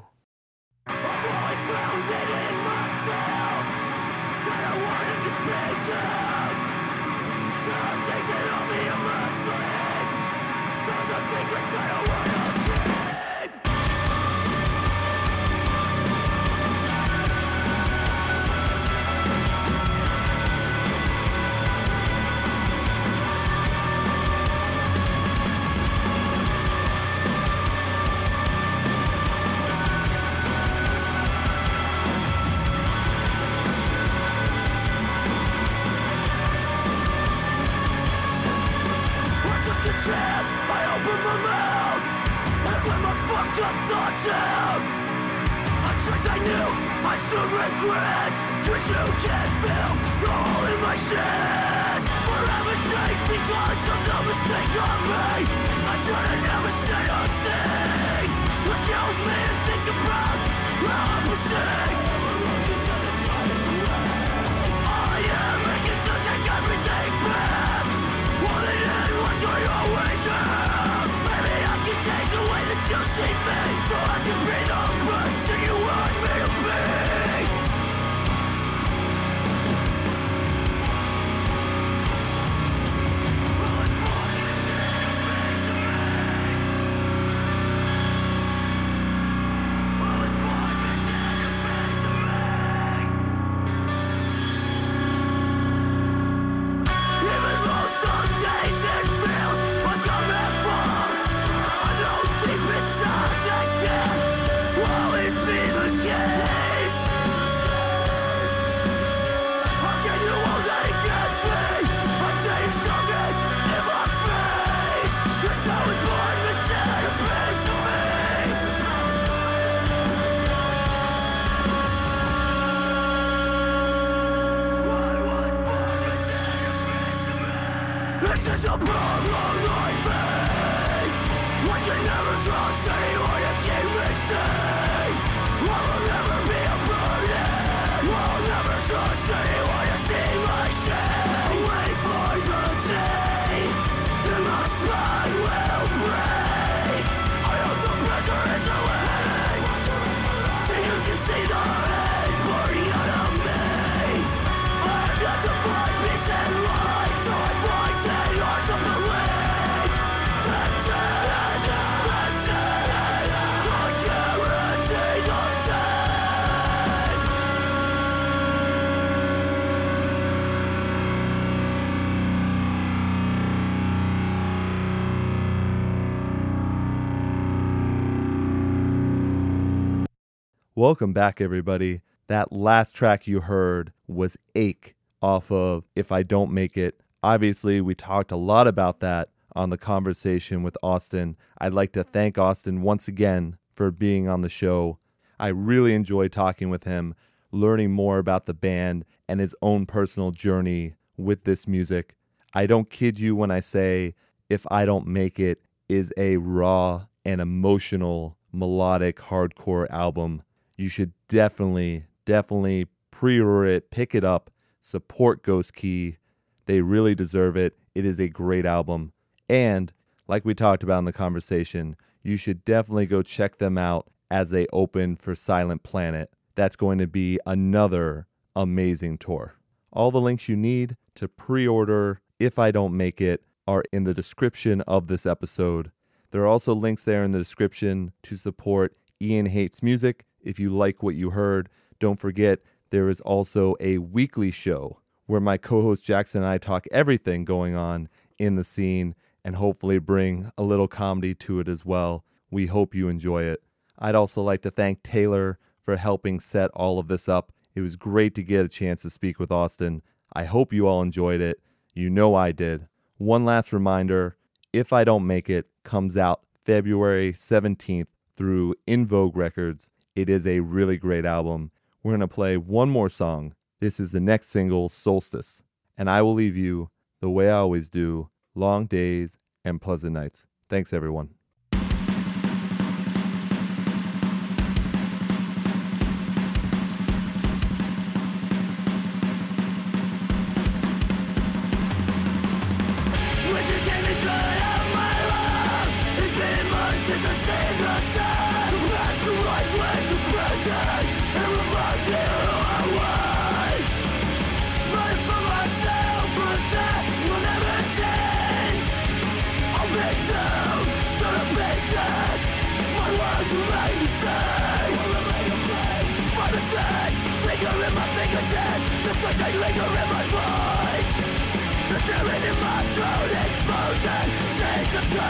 Welcome back, everybody. That last track you heard was Ache off of If I Don't Make It. Obviously, we talked a lot about that on the conversation with Austin. I'd like to thank Austin once again for being on the show. I really enjoyed talking with him, learning more about the band and his own personal journey with this music. I don't kid you when I say If I Don't Make It is a raw and emotional melodic hardcore album. You should definitely, definitely pre order it, pick it up, support Ghost Key. They really deserve it. It is a great album. And like we talked about in the conversation, you should definitely go check them out as they open for Silent Planet. That's going to be another amazing tour. All the links you need to pre order If I Don't Make It are in the description of this episode. There are also links there in the description to support Ian Hates Music. If you like what you heard, don't forget there is also a weekly show where my co host Jackson and I talk everything going on in the scene and hopefully bring a little comedy to it as well. We hope you enjoy it. I'd also like to thank Taylor for helping set all of this up. It was great to get a chance to speak with Austin. I hope you all enjoyed it. You know I did. One last reminder If I Don't Make It comes out February 17th through In Vogue Records. It is a really great album. We're going to play one more song. This is the next single, Solstice. And I will leave you the way I always do long days and pleasant nights. Thanks, everyone.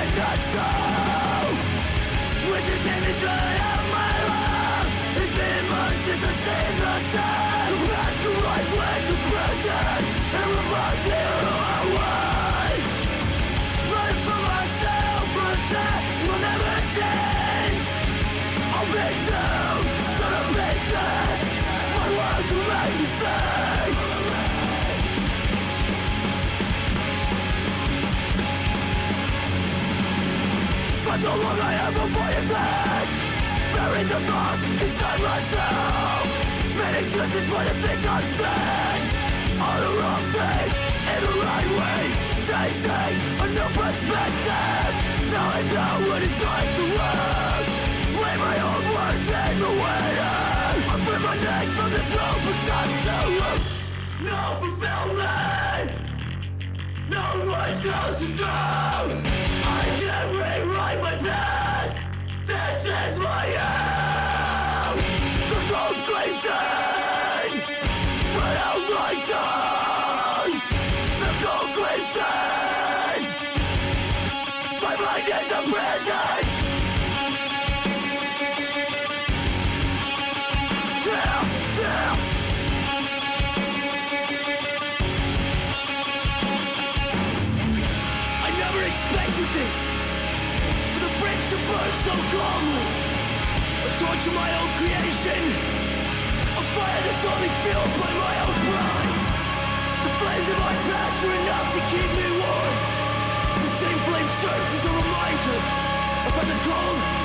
Seeds For so long I have avoided this Buried the thoughts inside myself Made excuses for the things I've said All the wrong things in the right way Chasing a new perspective Now I know what it's like to lose Leave my own words in the waiting I free my neck from this rope But time to lose No fulfillment no voice goes to go. I can't rewrite my past. This is my end Of my own creation. A fire that's only fueled by my own pride The flames of my past are enough to keep me warm. The same flame serves as a reminder Of how the cold